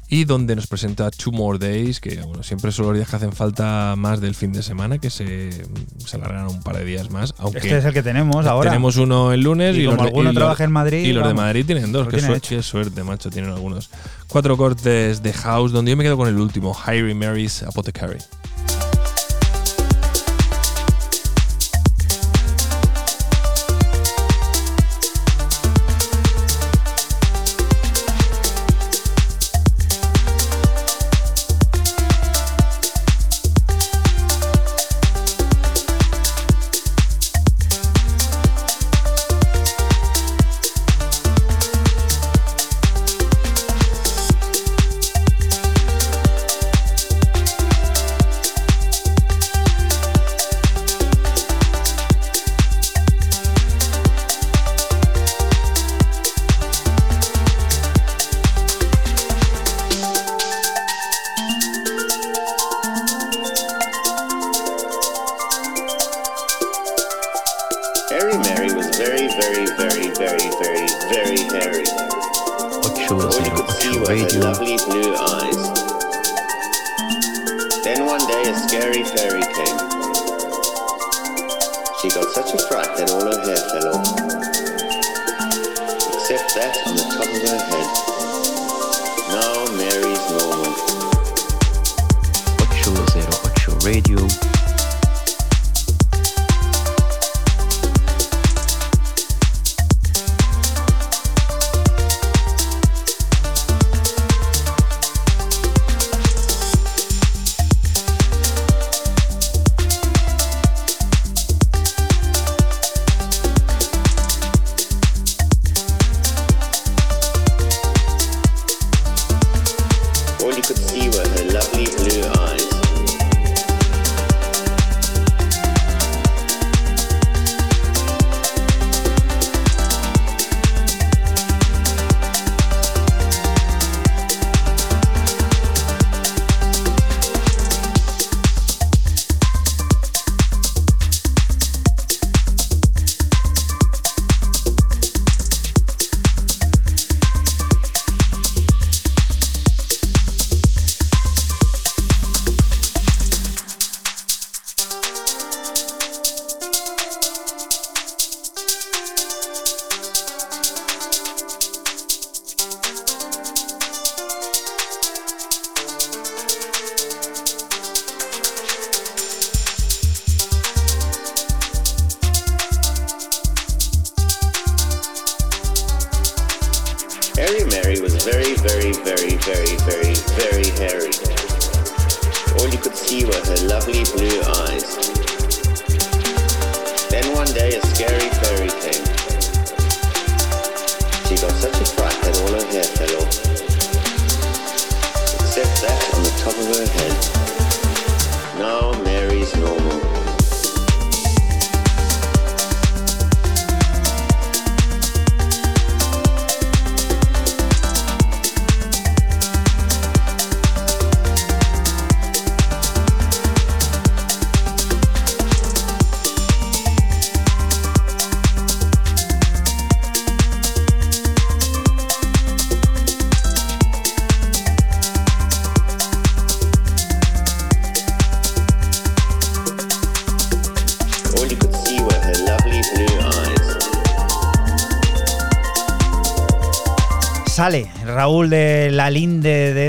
y donde nos presenta Two More Days, que bueno, siempre son los días que hacen falta más del fin de semana, que se, se alargan un par de días más. Aunque Este es el que tenemos ahora. tenemos uno el lunes Y y, como los de- alguno y los- trabaja en Madrid, Y los de Madrid tienen dos. Qué, tienen suer- hecho. qué suerte, macho, tienen algunos. Cuatro cortes de House, donde yo me quedo con el último, Harry Mary's Apothecary.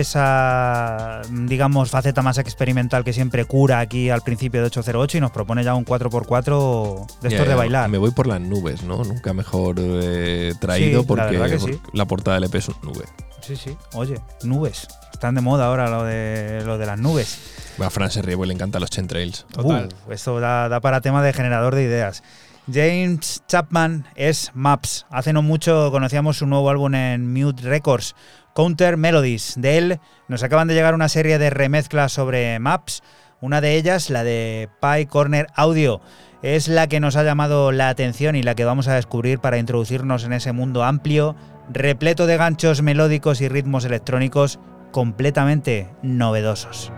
Esa, digamos, faceta más experimental que siempre cura aquí al principio de 808 y nos propone ya un 4x4 de estos de bailar. Me voy por las nubes, ¿no? Nunca mejor eh, traído Sí, porque, sí. la portada del EP es una nube. Sí, sí. Oye, nubes. Están de moda ahora lo de, lo de las nubes. A Fran se ríe, le encantan los chemtrails. Total. Uh, esto da, da para tema de generador de ideas. James Chapman es Maps. Hace no mucho conocíamos su nuevo álbum en Mute Records, Counter Melodies. De él nos acaban de llegar una serie de remezclas sobre Maps. Una de ellas, la de Pie Corner Audio, es la que nos ha llamado la atención y la que vamos a descubrir para introducirnos en ese mundo amplio, repleto de ganchos melódicos y ritmos electrónicos completamente novedosos.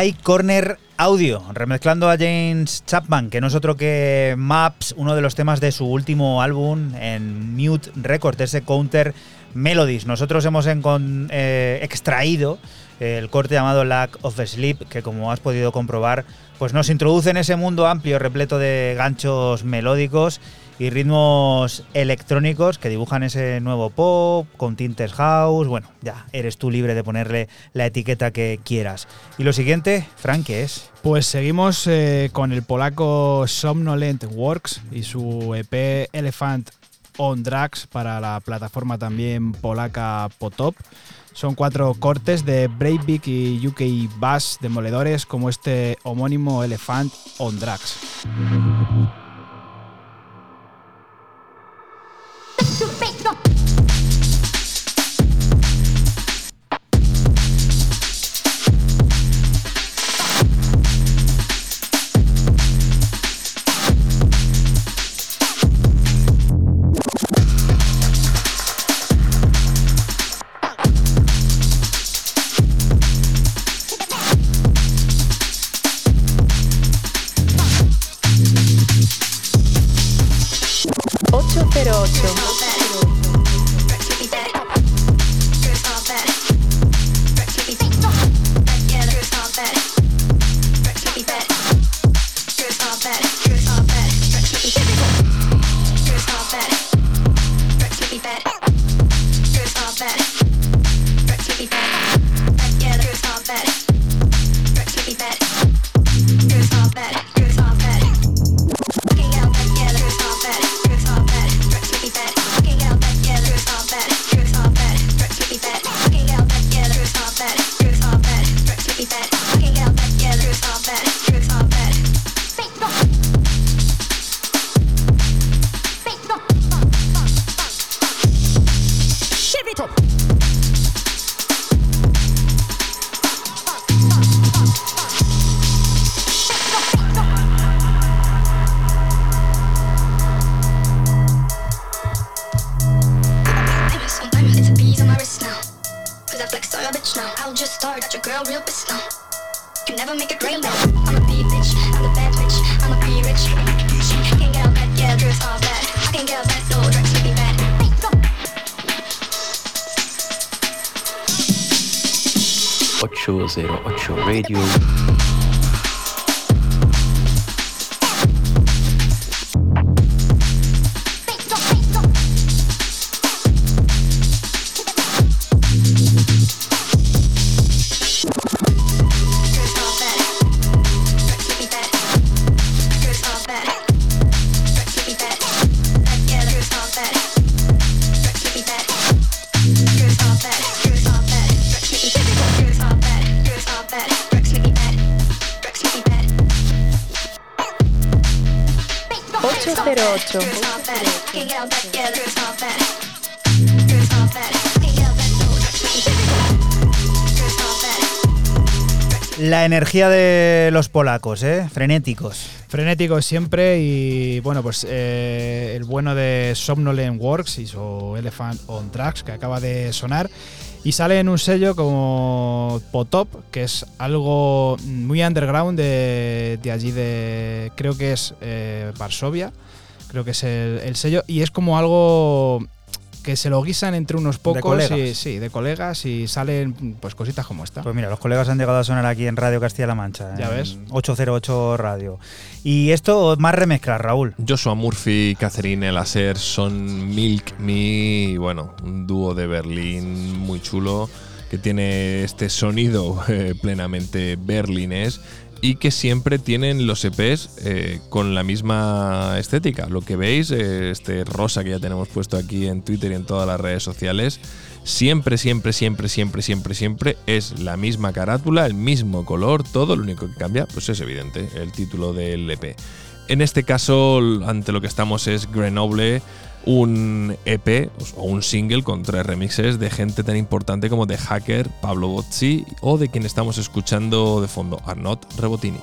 Hay Corner Audio, remezclando a James Chapman, que no es otro que Maps, uno de los temas de su último álbum en Mute Records, ese Counter Melodies. Nosotros hemos eh, extraído el corte llamado Lack of Sleep, que como has podido comprobar, pues nos introduce en ese mundo amplio, repleto de ganchos melódicos y ritmos electrónicos que dibujan ese nuevo pop con tintes house. Bueno, ya eres tú libre de ponerle la etiqueta que quieras. Y lo siguiente, Frank, ¿qué es? Pues seguimos eh, con el polaco Somnolent Works y su EP Elephant on Drugs para la plataforma también polaca Potop. Son cuatro cortes de Breakbeat y UK Bass demoledores como este homónimo Elephant on Drugs. up. keep that 808 Radio. Energía de los polacos, ¿eh? Frenéticos. Frenético siempre y bueno, pues eh, el bueno de Somnolent Works y su Elephant on Tracks que acaba de sonar y sale en un sello como Potop, que es algo muy underground de, de allí de, creo que es eh, Varsovia, creo que es el sello y es como algo que se lo guisan entre unos pocos colegas. y sí, de colegas y salen pues cositas como esta. Pues mira, los colegas han llegado a sonar aquí en Radio Castilla-La Mancha. Ya en ves. 808 Radio. Y esto más remezclas, Raúl. Joshua Murphy, Catherine Elaser son Milk Me, y bueno, un dúo de Berlín muy chulo que tiene este sonido eh, plenamente berlinés y que siempre tienen los EPs eh, con la misma estética. Lo que veis, eh, este rosa que ya tenemos puesto aquí en Twitter y en todas las redes sociales, siempre, siempre, siempre, siempre, siempre, siempre es la misma carátula, el mismo color, todo. Lo único que cambia, pues es evidente, el título del EP. En este caso, ante lo que estamos es Grenoble, un EP o un single con tres remixes de gente tan importante como The Hacker, Pablo Bozzi o de quien estamos escuchando de fondo, Arnaud Rebotini.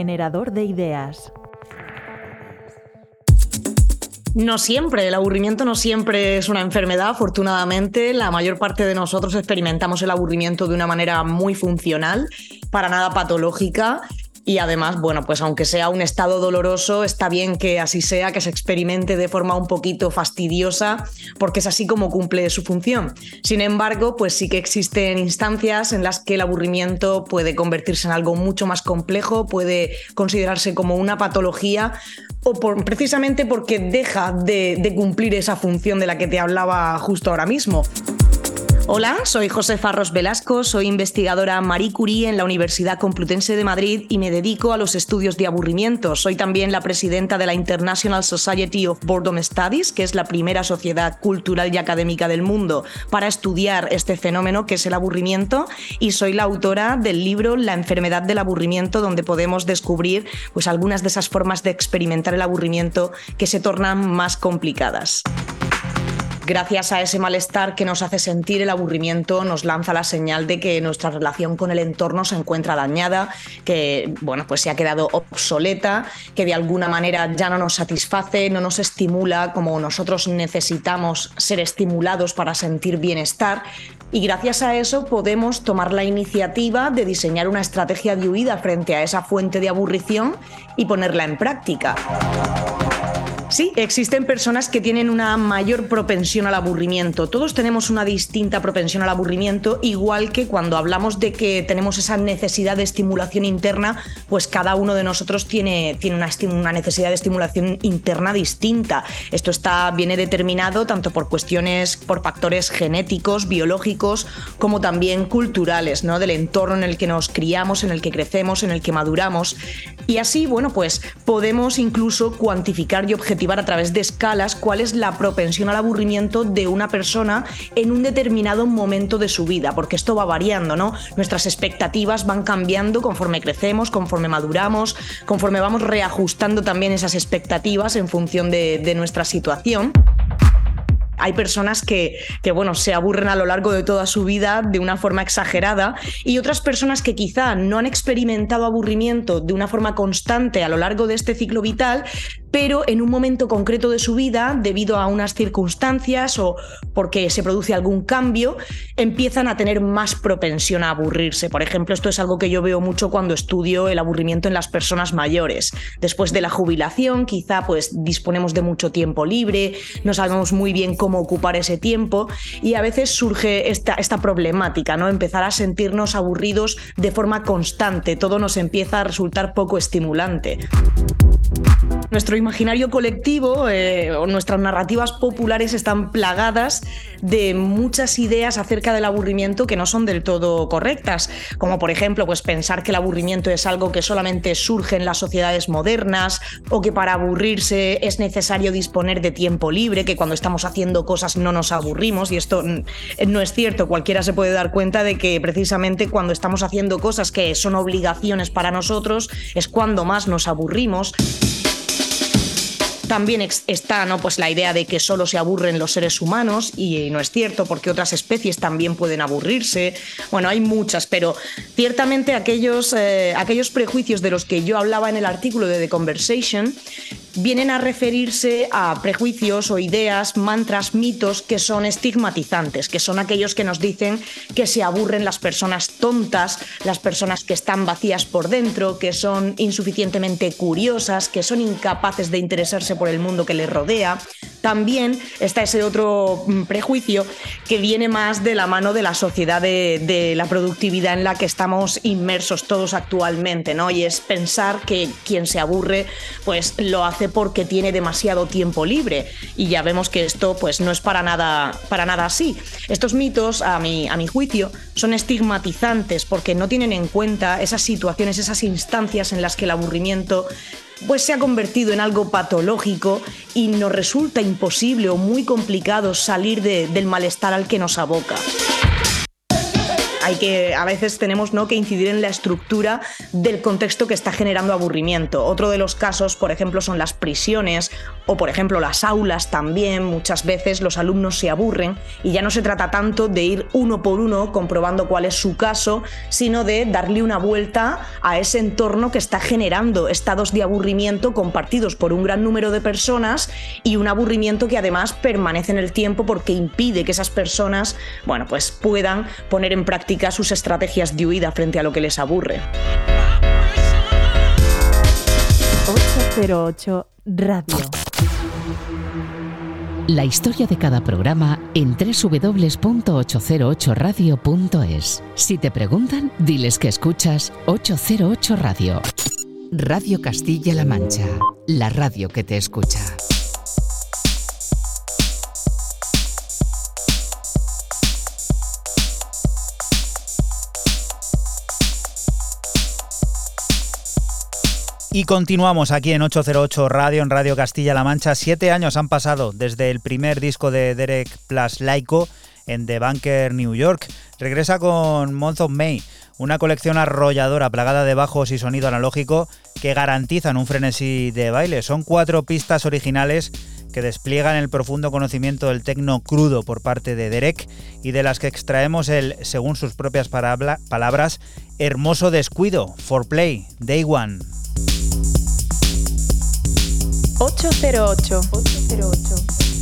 Generador de ideas. No siempre, el aburrimiento no siempre es una enfermedad, afortunadamente. La mayor parte de nosotros experimentamos el aburrimiento de una manera muy funcional, para nada patológica. Y además, bueno, pues aunque sea un estado doloroso, está bien que así sea, que se experimente de forma un poquito fastidiosa, porque es así como cumple su función. Sin embargo, pues sí que existen instancias en las que el aburrimiento puede convertirse en algo mucho más complejo, puede considerarse como una patología, o por- precisamente porque deja de, de cumplir esa función de la que te hablaba justo ahora mismo. Hola, soy Josefa Ros Velasco, soy investigadora Marie Curie en la Universidad Complutense de Madrid y me dedico a los estudios de aburrimiento. Soy también la presidenta de la International Society of Boredom Studies, que es la primera sociedad cultural y académica del mundo para estudiar este fenómeno que es el aburrimiento y soy la autora del libro La enfermedad del aburrimiento, donde podemos descubrir pues, algunas de esas formas de experimentar el aburrimiento que se tornan más complicadas. Gracias a ese malestar que nos hace sentir el aburrimiento, nos lanza la señal de que nuestra relación con el entorno se encuentra dañada, que bueno, pues se ha quedado obsoleta, que de alguna manera ya no nos satisface, no nos estimula como nosotros necesitamos ser estimulados para sentir bienestar. Y gracias a eso podemos tomar la iniciativa de diseñar una estrategia de huida frente a esa fuente de aburrición y ponerla en práctica. Sí, existen personas que tienen una mayor propensión al aburrimiento. Todos tenemos una distinta propensión al aburrimiento, igual que cuando hablamos de que tenemos esa necesidad de estimulación interna, pues cada uno de nosotros tiene, tiene una, necesidad de estimulación interna distinta. Esto está, viene determinado tanto por cuestiones, por factores genéticos, biológicos, como también culturales, ¿no? Del entorno en el que nos criamos, en el que crecemos, en el que maduramos. Y así, bueno, pues podemos incluso cuantificar y a través de escalas cuál es la propensión al aburrimiento de una persona en un determinado momento de su vida, porque esto va variando, ¿no? Nuestras expectativas van cambiando conforme crecemos, conforme maduramos, conforme vamos reajustando también esas expectativas en función de, de nuestra situación. Hay personas que, que, bueno, se aburren a lo largo de toda su vida de una forma exagerada y otras personas que quizá no han experimentado aburrimiento de una forma constante a lo largo de este ciclo vital, pero en un momento concreto de su vida, debido a unas circunstancias o porque se produce algún cambio, empiezan a tener más propensión a aburrirse. Por ejemplo, esto es algo que yo veo mucho cuando estudio el aburrimiento en las personas mayores. Después de la jubilación, quizá pues disponemos de mucho tiempo libre, no sabemos muy bien cómo ocupar ese tiempo y a veces surge esta, esta problemática, ¿no? Empezar a sentirnos aburridos de forma constante, todo nos empieza a resultar poco estimulante. Nuestro imaginario colectivo eh, o nuestras narrativas populares están plagadas de muchas ideas acerca del aburrimiento que no son del todo correctas, como por ejemplo pues pensar que el aburrimiento es algo que solamente surge en las sociedades modernas o que para aburrirse es necesario disponer de tiempo libre, que cuando estamos haciendo cosas no nos aburrimos y esto mm, no es cierto, cualquiera se puede dar cuenta de que precisamente cuando estamos haciendo cosas que son obligaciones para nosotros es cuando más nos aburrimos. También está ¿no? pues la idea de que solo se aburren los seres humanos y no es cierto porque otras especies también pueden aburrirse. Bueno, hay muchas, pero ciertamente aquellos, eh, aquellos prejuicios de los que yo hablaba en el artículo de The Conversation vienen a referirse a prejuicios o ideas, mantras, mitos que son estigmatizantes, que son aquellos que nos dicen que se aburren las personas tontas, las personas que están vacías por dentro, que son insuficientemente curiosas, que son incapaces de interesarse por el mundo que les rodea. También está ese otro mm, prejuicio que viene más de la mano de la sociedad de, la productividad en la que estamos inmersos todos actualmente, ¿no? Y es pensar que quien se aburre, pues lo hace porque tiene demasiado tiempo libre. Y ya vemos que esto, pues, no es para nada, para nada así. Estos mitos, a mi, a mi juicio, son estigmatizantes porque no tienen en cuenta esas situaciones, esas instancias en las que el aburrimiento pues se ha convertido en algo patológico y nos resulta imposible o muy complicado salir de- del malestar al que nos aboca. Hay que, a veces tenemos ¿no? que incidir en la estructura del contexto que está generando aburrimiento. Otro de los casos, por ejemplo, son las prisiones o, por ejemplo, las aulas también. Muchas veces los alumnos se aburren y ya no se trata tanto de ir uno por uno comprobando cuál es su caso, sino de darle una vuelta a ese entorno que está generando estados de aburrimiento compartidos por un gran número de personas y un aburrimiento que además permanece en el tiempo porque impide que esas personas, bueno, pues puedan poner en práctica sus estrategias de huida frente a lo que les aburre. 808 Radio. La historia de cada programa en www.808radio.es. Si te preguntan, diles que escuchas 808 Radio. Radio Castilla-La Mancha, la radio que te escucha. Y continuamos aquí en 808 Radio, en Radio Castilla-La Mancha. Siete años han pasado desde el primer disco de Derek Plus Laico en The Bunker, New York. Regresa con Month of May, una colección arrolladora plagada de bajos y sonido analógico que garantizan un frenesí de baile. Son cuatro pistas originales que despliegan el profundo conocimiento del tecno crudo por parte de Derek y de las que extraemos el, según sus propias palabras, hermoso descuido, for play, day one. 808. 808.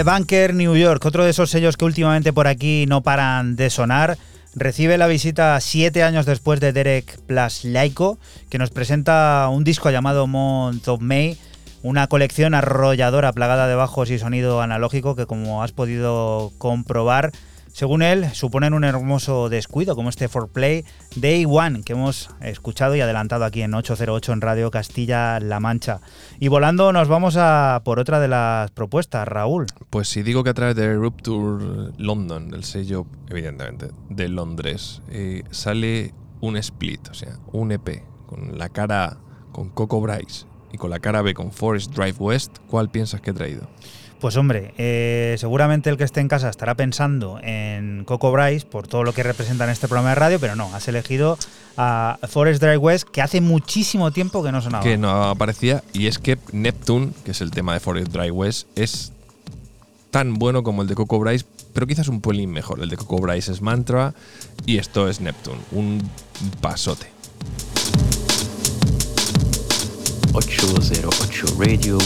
The Bunker New York, otro de esos sellos que últimamente por aquí no paran de sonar, recibe la visita siete años después de Derek Plus Laiko, que nos presenta un disco llamado Month of May, una colección arrolladora plagada de bajos y sonido analógico que como has podido comprobar, según él, suponen un hermoso descuido como este Play Day One que hemos escuchado y adelantado aquí en 808 en Radio Castilla-La Mancha. Y volando nos vamos a por otra de las propuestas, Raúl. Pues si digo que a través de Rupture London, del sello, evidentemente, de Londres, eh, sale un split, o sea, un EP, con la cara A con Coco Bryce y con la cara B con Forest Drive West, ¿cuál piensas que he traído? Pues hombre, eh, seguramente el que esté en casa estará pensando en Coco Bryce por todo lo que representa en este programa de radio, pero no, has elegido a Forest Drive West, que hace muchísimo tiempo que no sonaba. Que no aparecía, y es que Neptune, que es el tema de Forest Drive West, es tan bueno como el de Coco Bryce, pero quizás un pelín mejor. El de Coco Bryce es Mantra y esto es Neptune, un pasote. 808 Radio.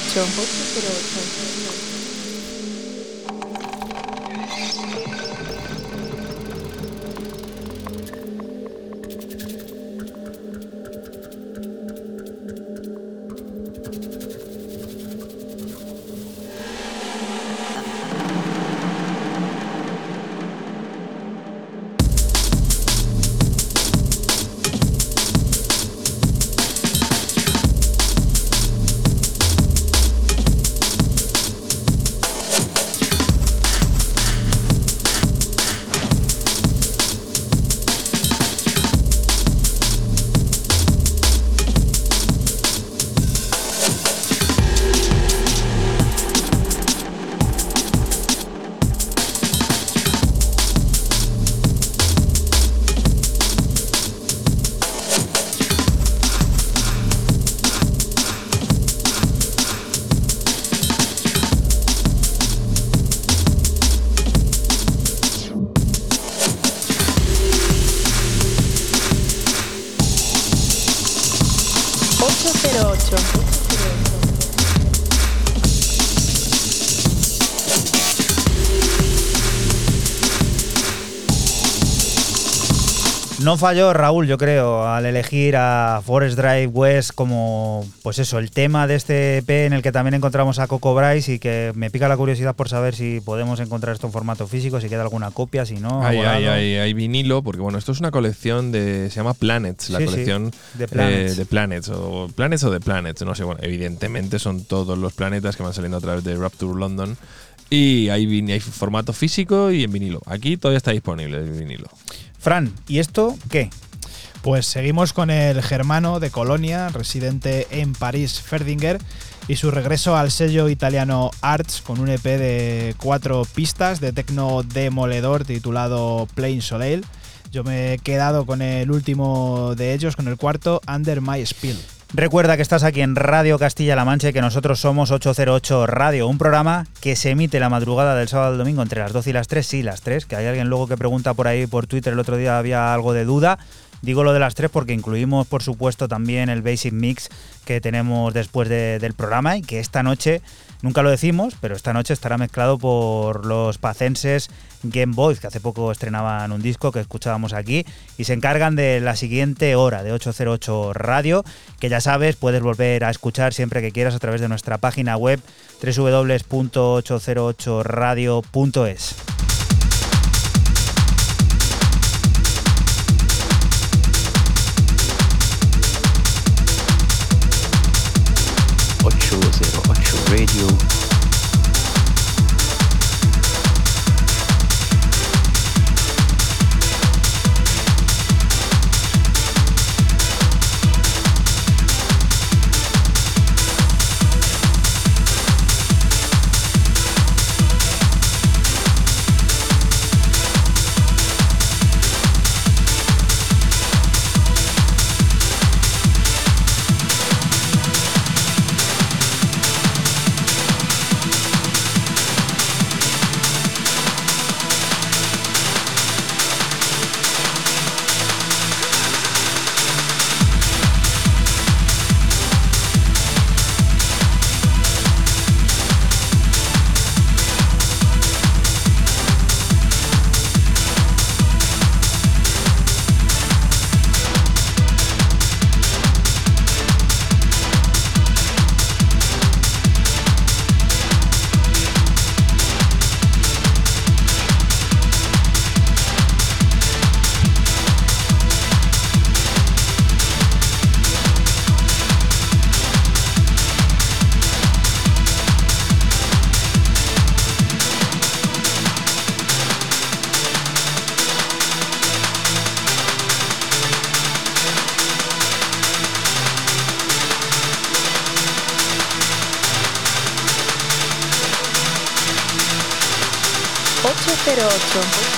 18. No falló Raúl, yo creo, al elegir a Forest Drive West como, pues eso, el tema de este EP en el que también encontramos a Coco Bryce y que me pica la curiosidad por saber si podemos encontrar esto en formato físico, si queda alguna copia, si no. Hay, hay, hay, hay vinilo, porque bueno, esto es una colección de. Se llama Planets, la Sí, sí, colección de Planets. eh, de Planets, o Planets o de Planets, no sé, bueno, evidentemente son todos los planetas que van saliendo a través de Rapture London. Y hay, hay formato físico y en vinilo. Aquí todavía está disponible el vinilo. Fran, ¿y esto qué? Pues seguimos con el germano de Colonia, residente en París, Ferdinger, y su regreso al sello italiano Arts con un EP de cuatro pistas de tecno demoledor titulado Plain Soleil. Yo me he quedado con el último de ellos, con el cuarto, Under My Spill. Recuerda que estás aquí en Radio Castilla-La Mancha y que nosotros somos 808 Radio, un programa que se emite la madrugada del sábado al domingo entre las 12 y las 3, sí, las 3, que hay alguien luego que pregunta por ahí por Twitter el otro día había algo de duda. Digo lo de las 3 porque incluimos, por supuesto, también el Basic Mix que tenemos después de- del programa y que esta noche, nunca lo decimos, pero esta noche estará mezclado por los pacenses Game Boys, que hace poco estrenaban un disco que escuchábamos aquí y se encargan de la siguiente hora de 808 Radio, que ya sabes, puedes volver a escuchar siempre que quieras a través de nuestra página web www.808radio.es. Radio. Пока.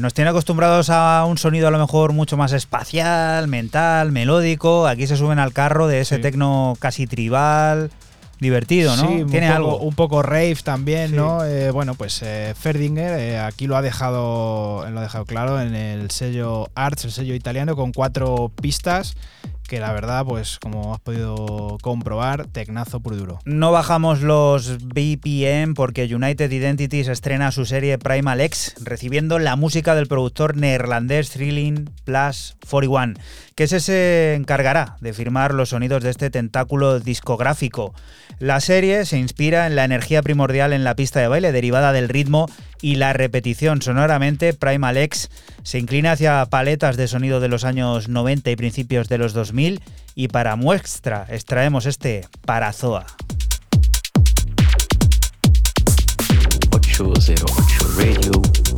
Nos tiene acostumbrados a un sonido a lo mejor mucho más espacial, mental, melódico. Aquí se suben al carro de ese Sí. tecno casi tribal, divertido, ¿no? Sí, tiene un poco, algo. Un poco rave también, Sí. ¿no? Eh, bueno, pues eh, Ferdinger eh, aquí lo ha dejado lo ha dejado claro en el sello Arts, el sello italiano, con cuatro pistas que la verdad, pues como has podido comprobar, tecnazo puro duro. No bajamos los BPM porque United Identities estrena su serie Primal X, recibiendo la música del productor neerlandés Thrilling Plus 41, que ese se encargará de firmar los sonidos de este tentáculo discográfico. La serie se inspira en la energía primordial en la pista de baile derivada del ritmo y la repetición sonoramente. Primal X se inclina hacia paletas de sonido de los años 90 y principios de los 2000 y para muestra extraemos este Parazoa. Ocho zero ocho Radio.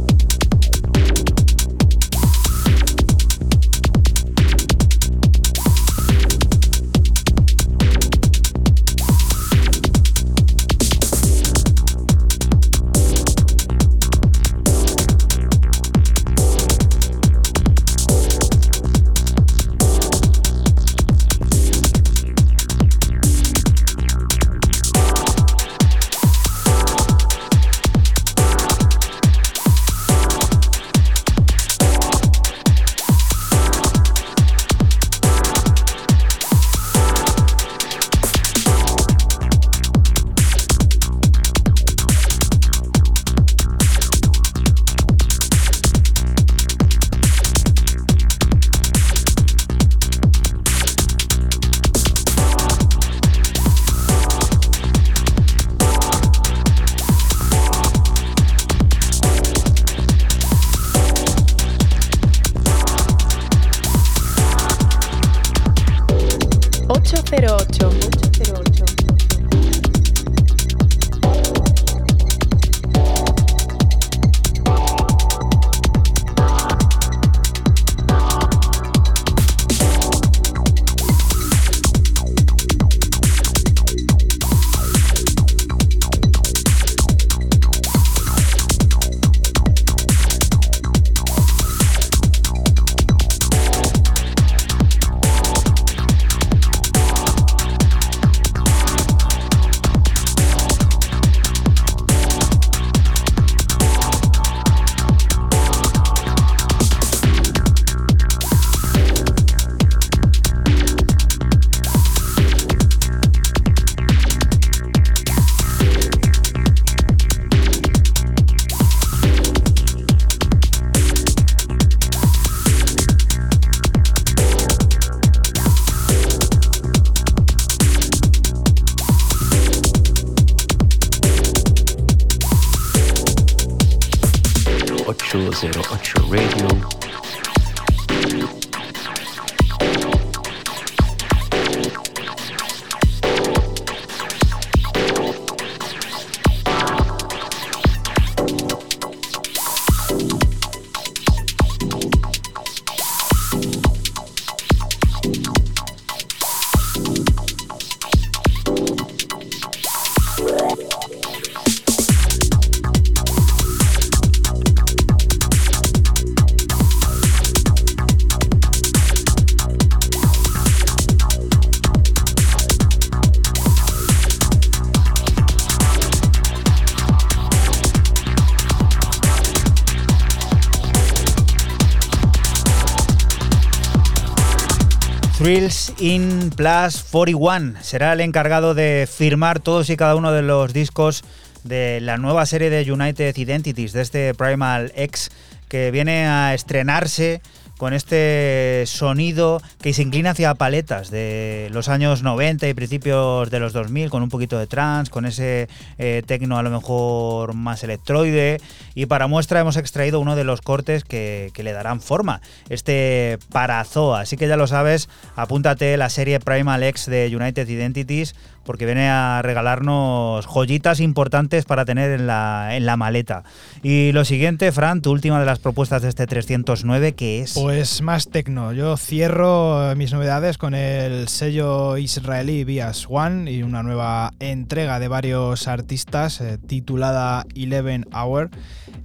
Thrills in Plus 41 será el encargado de firmar todos y cada uno de los discos de la nueva serie de United Identities, de este Primal X, que viene a estrenarse con este sonido que se inclina hacia paletas de los años 90 y principios de los 2000, con un poquito de trance, con ese eh, tecno a lo mejor más electroide. Y para muestra hemos extraído uno de los cortes que, que le darán forma, este Parazoa. Así que ya lo sabes, apúntate la serie Primal X de United Identities porque viene a regalarnos joyitas importantes para tener en la, en la maleta. Y lo siguiente, Fran, tu última de las propuestas de este 309, que es... Pues más tecno. Yo cierro mis novedades con el sello israelí Via One y una nueva entrega de varios artistas eh, titulada Eleven Hour,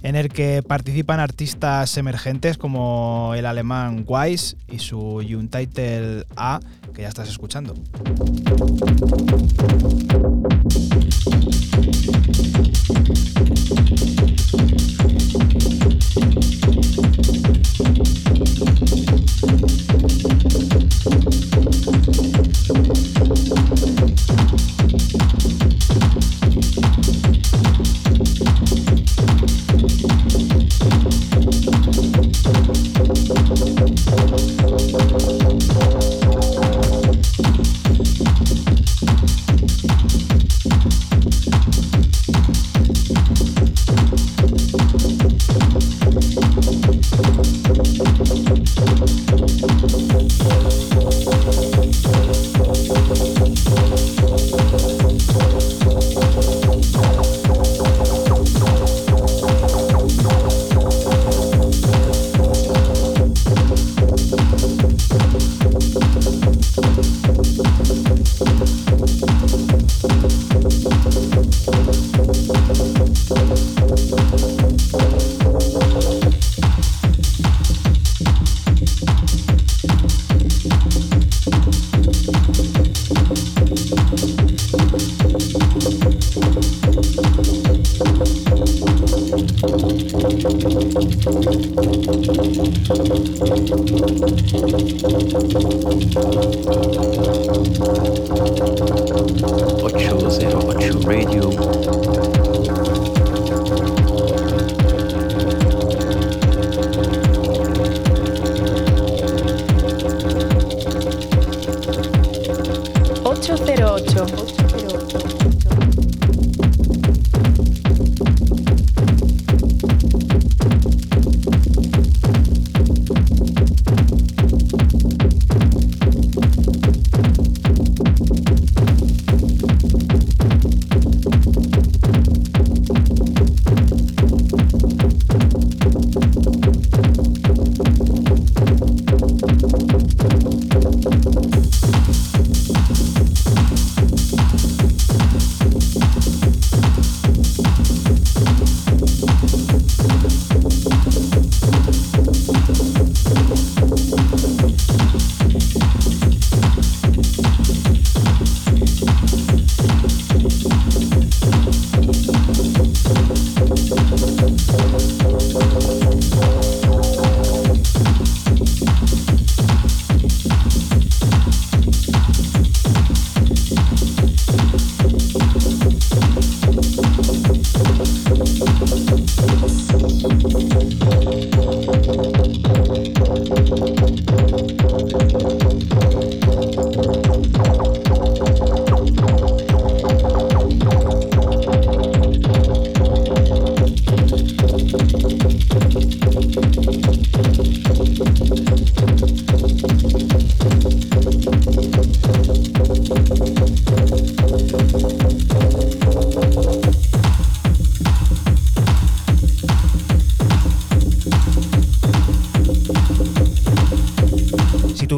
en el que participan artistas emergentes como el alemán Wise y su Untitled A, que ya estás escuchando.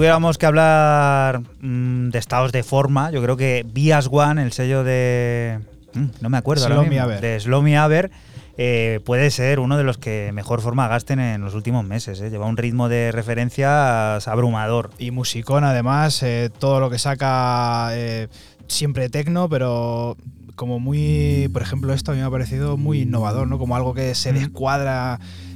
Tuviéramos que hablar mm, de estados de forma, yo creo que Bias One, el sello de. mm, no me acuerdo ahora Slow Me mismo, Aver. De Slow Me Aver, eh, puede ser uno de los que mejor forma gasten en los últimos meses. eh. Lleva un ritmo de referencias abrumador. Y musicón, además, eh, todo lo que saca eh, siempre tecno, pero como muy. Por ejemplo, esto a mí me ha parecido muy innovador, ¿no? Como algo que se descuadra. eh,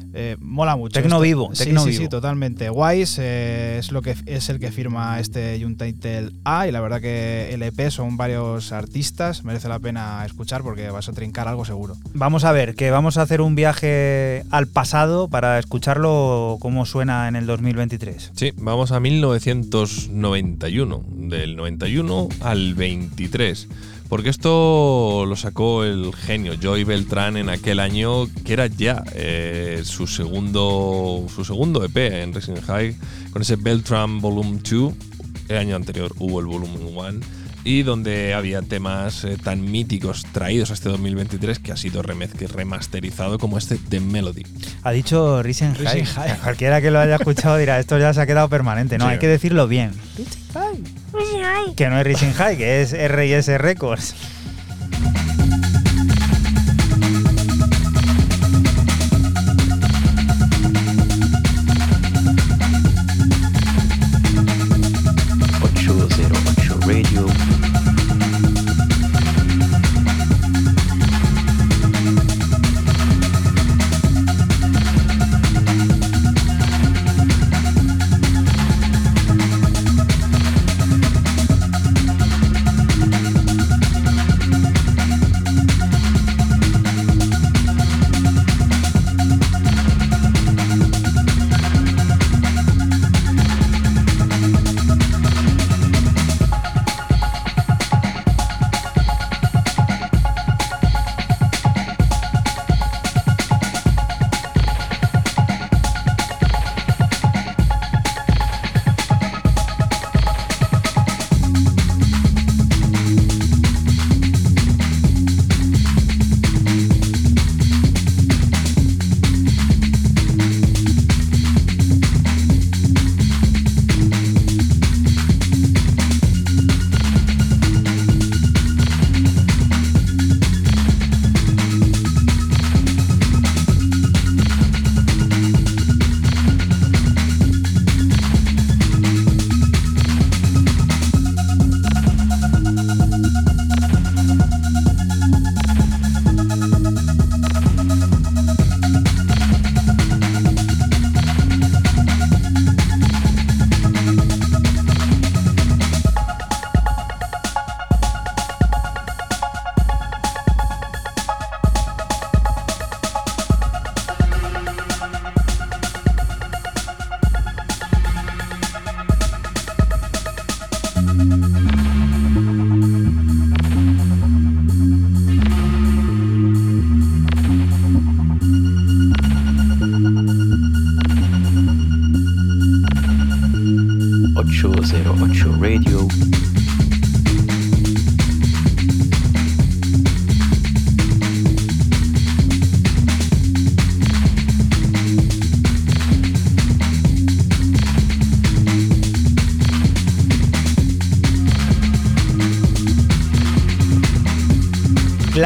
mola mucho. Tecno esto. vivo, Sí, tecno sí, vivo. sí, totalmente. Wise eh, es lo que es el que firma este Untitled A y la verdad que el EP son varios artistas, merece la pena escuchar porque vas a trincar algo seguro. Vamos a ver, que vamos a hacer un viaje al pasado para escucharlo cómo suena en el 2023. Sí, vamos a 1991, del 91 al 23. Porque esto lo sacó el genio Joy Beltrán en aquel año, que era ya eh, su segundo su segundo EP en Racing High, con ese Beltran Volume 2. El año anterior hubo el Volume 1 y donde había temas eh, tan míticos traídos a este 2023 que ha sido remezque- remasterizado como este The Melody. Ha dicho Risen High. High. Cualquiera que lo haya escuchado dirá, esto ya se ha quedado permanente. No, Sí. hay que decirlo bien. Que no es Risen High, que es R&S Records.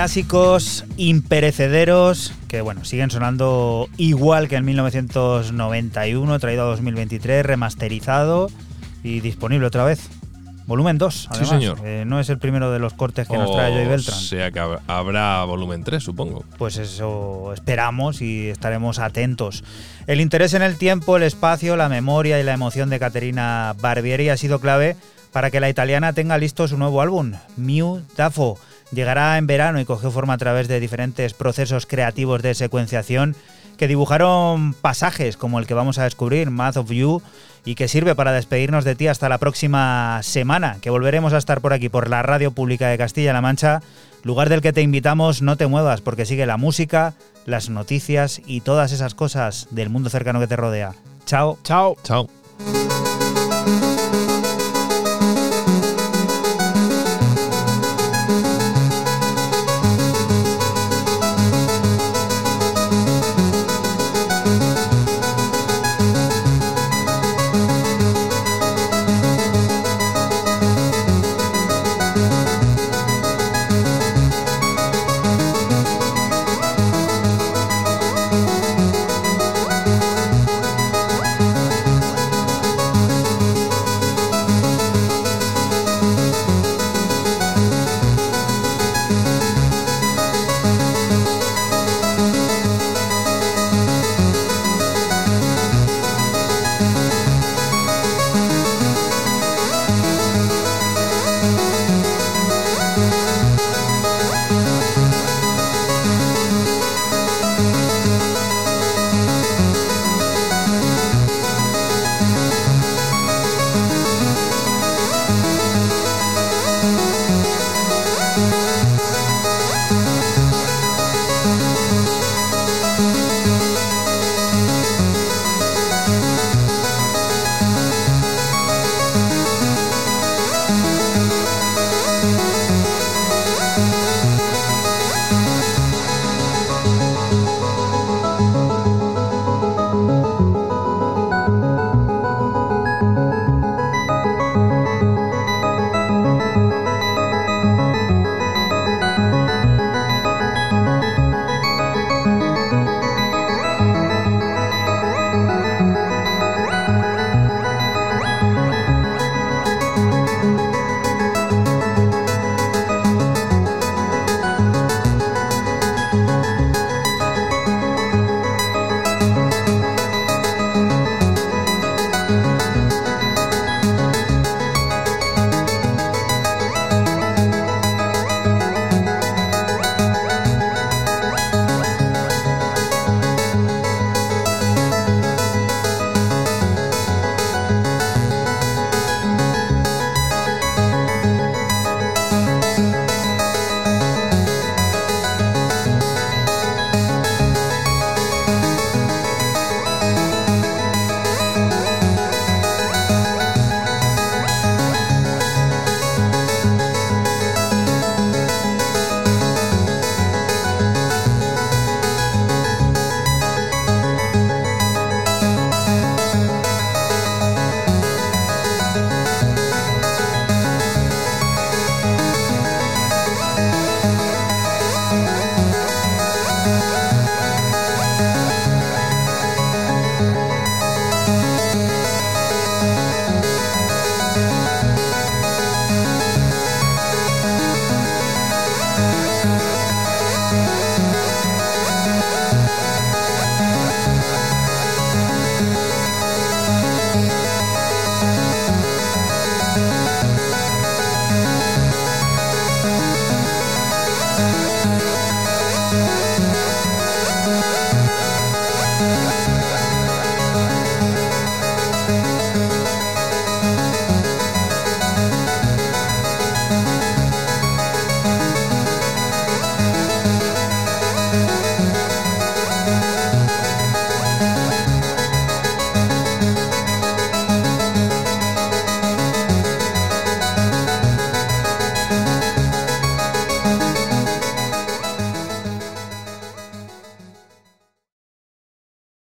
Clásicos imperecederos que bueno, siguen sonando igual que en 1991, traído a 2023, remasterizado y disponible otra vez. Volumen 2, además. señor. Eh, no es el primero de los cortes que nos O trae Joy Beltran. sea que hab- habrá volumen 3, supongo. Pues eso esperamos y estaremos atentos. El interés en el tiempo, el espacio, la memoria y la emoción de Caterina Barbieri ha sido clave para que la italiana tenga listo su nuevo álbum, Mew Dafo. Llegará en verano y cogió forma a través de diferentes procesos creativos de secuenciación que dibujaron pasajes como el que vamos a descubrir, Math of You, y que sirve para despedirnos de ti hasta la próxima semana, que volveremos a estar por aquí, por la Radio Pública de Castilla-La Mancha, lugar del que te invitamos, no te muevas, porque sigue la música, las noticias y todas esas cosas del mundo cercano que te rodea. Chao. Chao. Chao.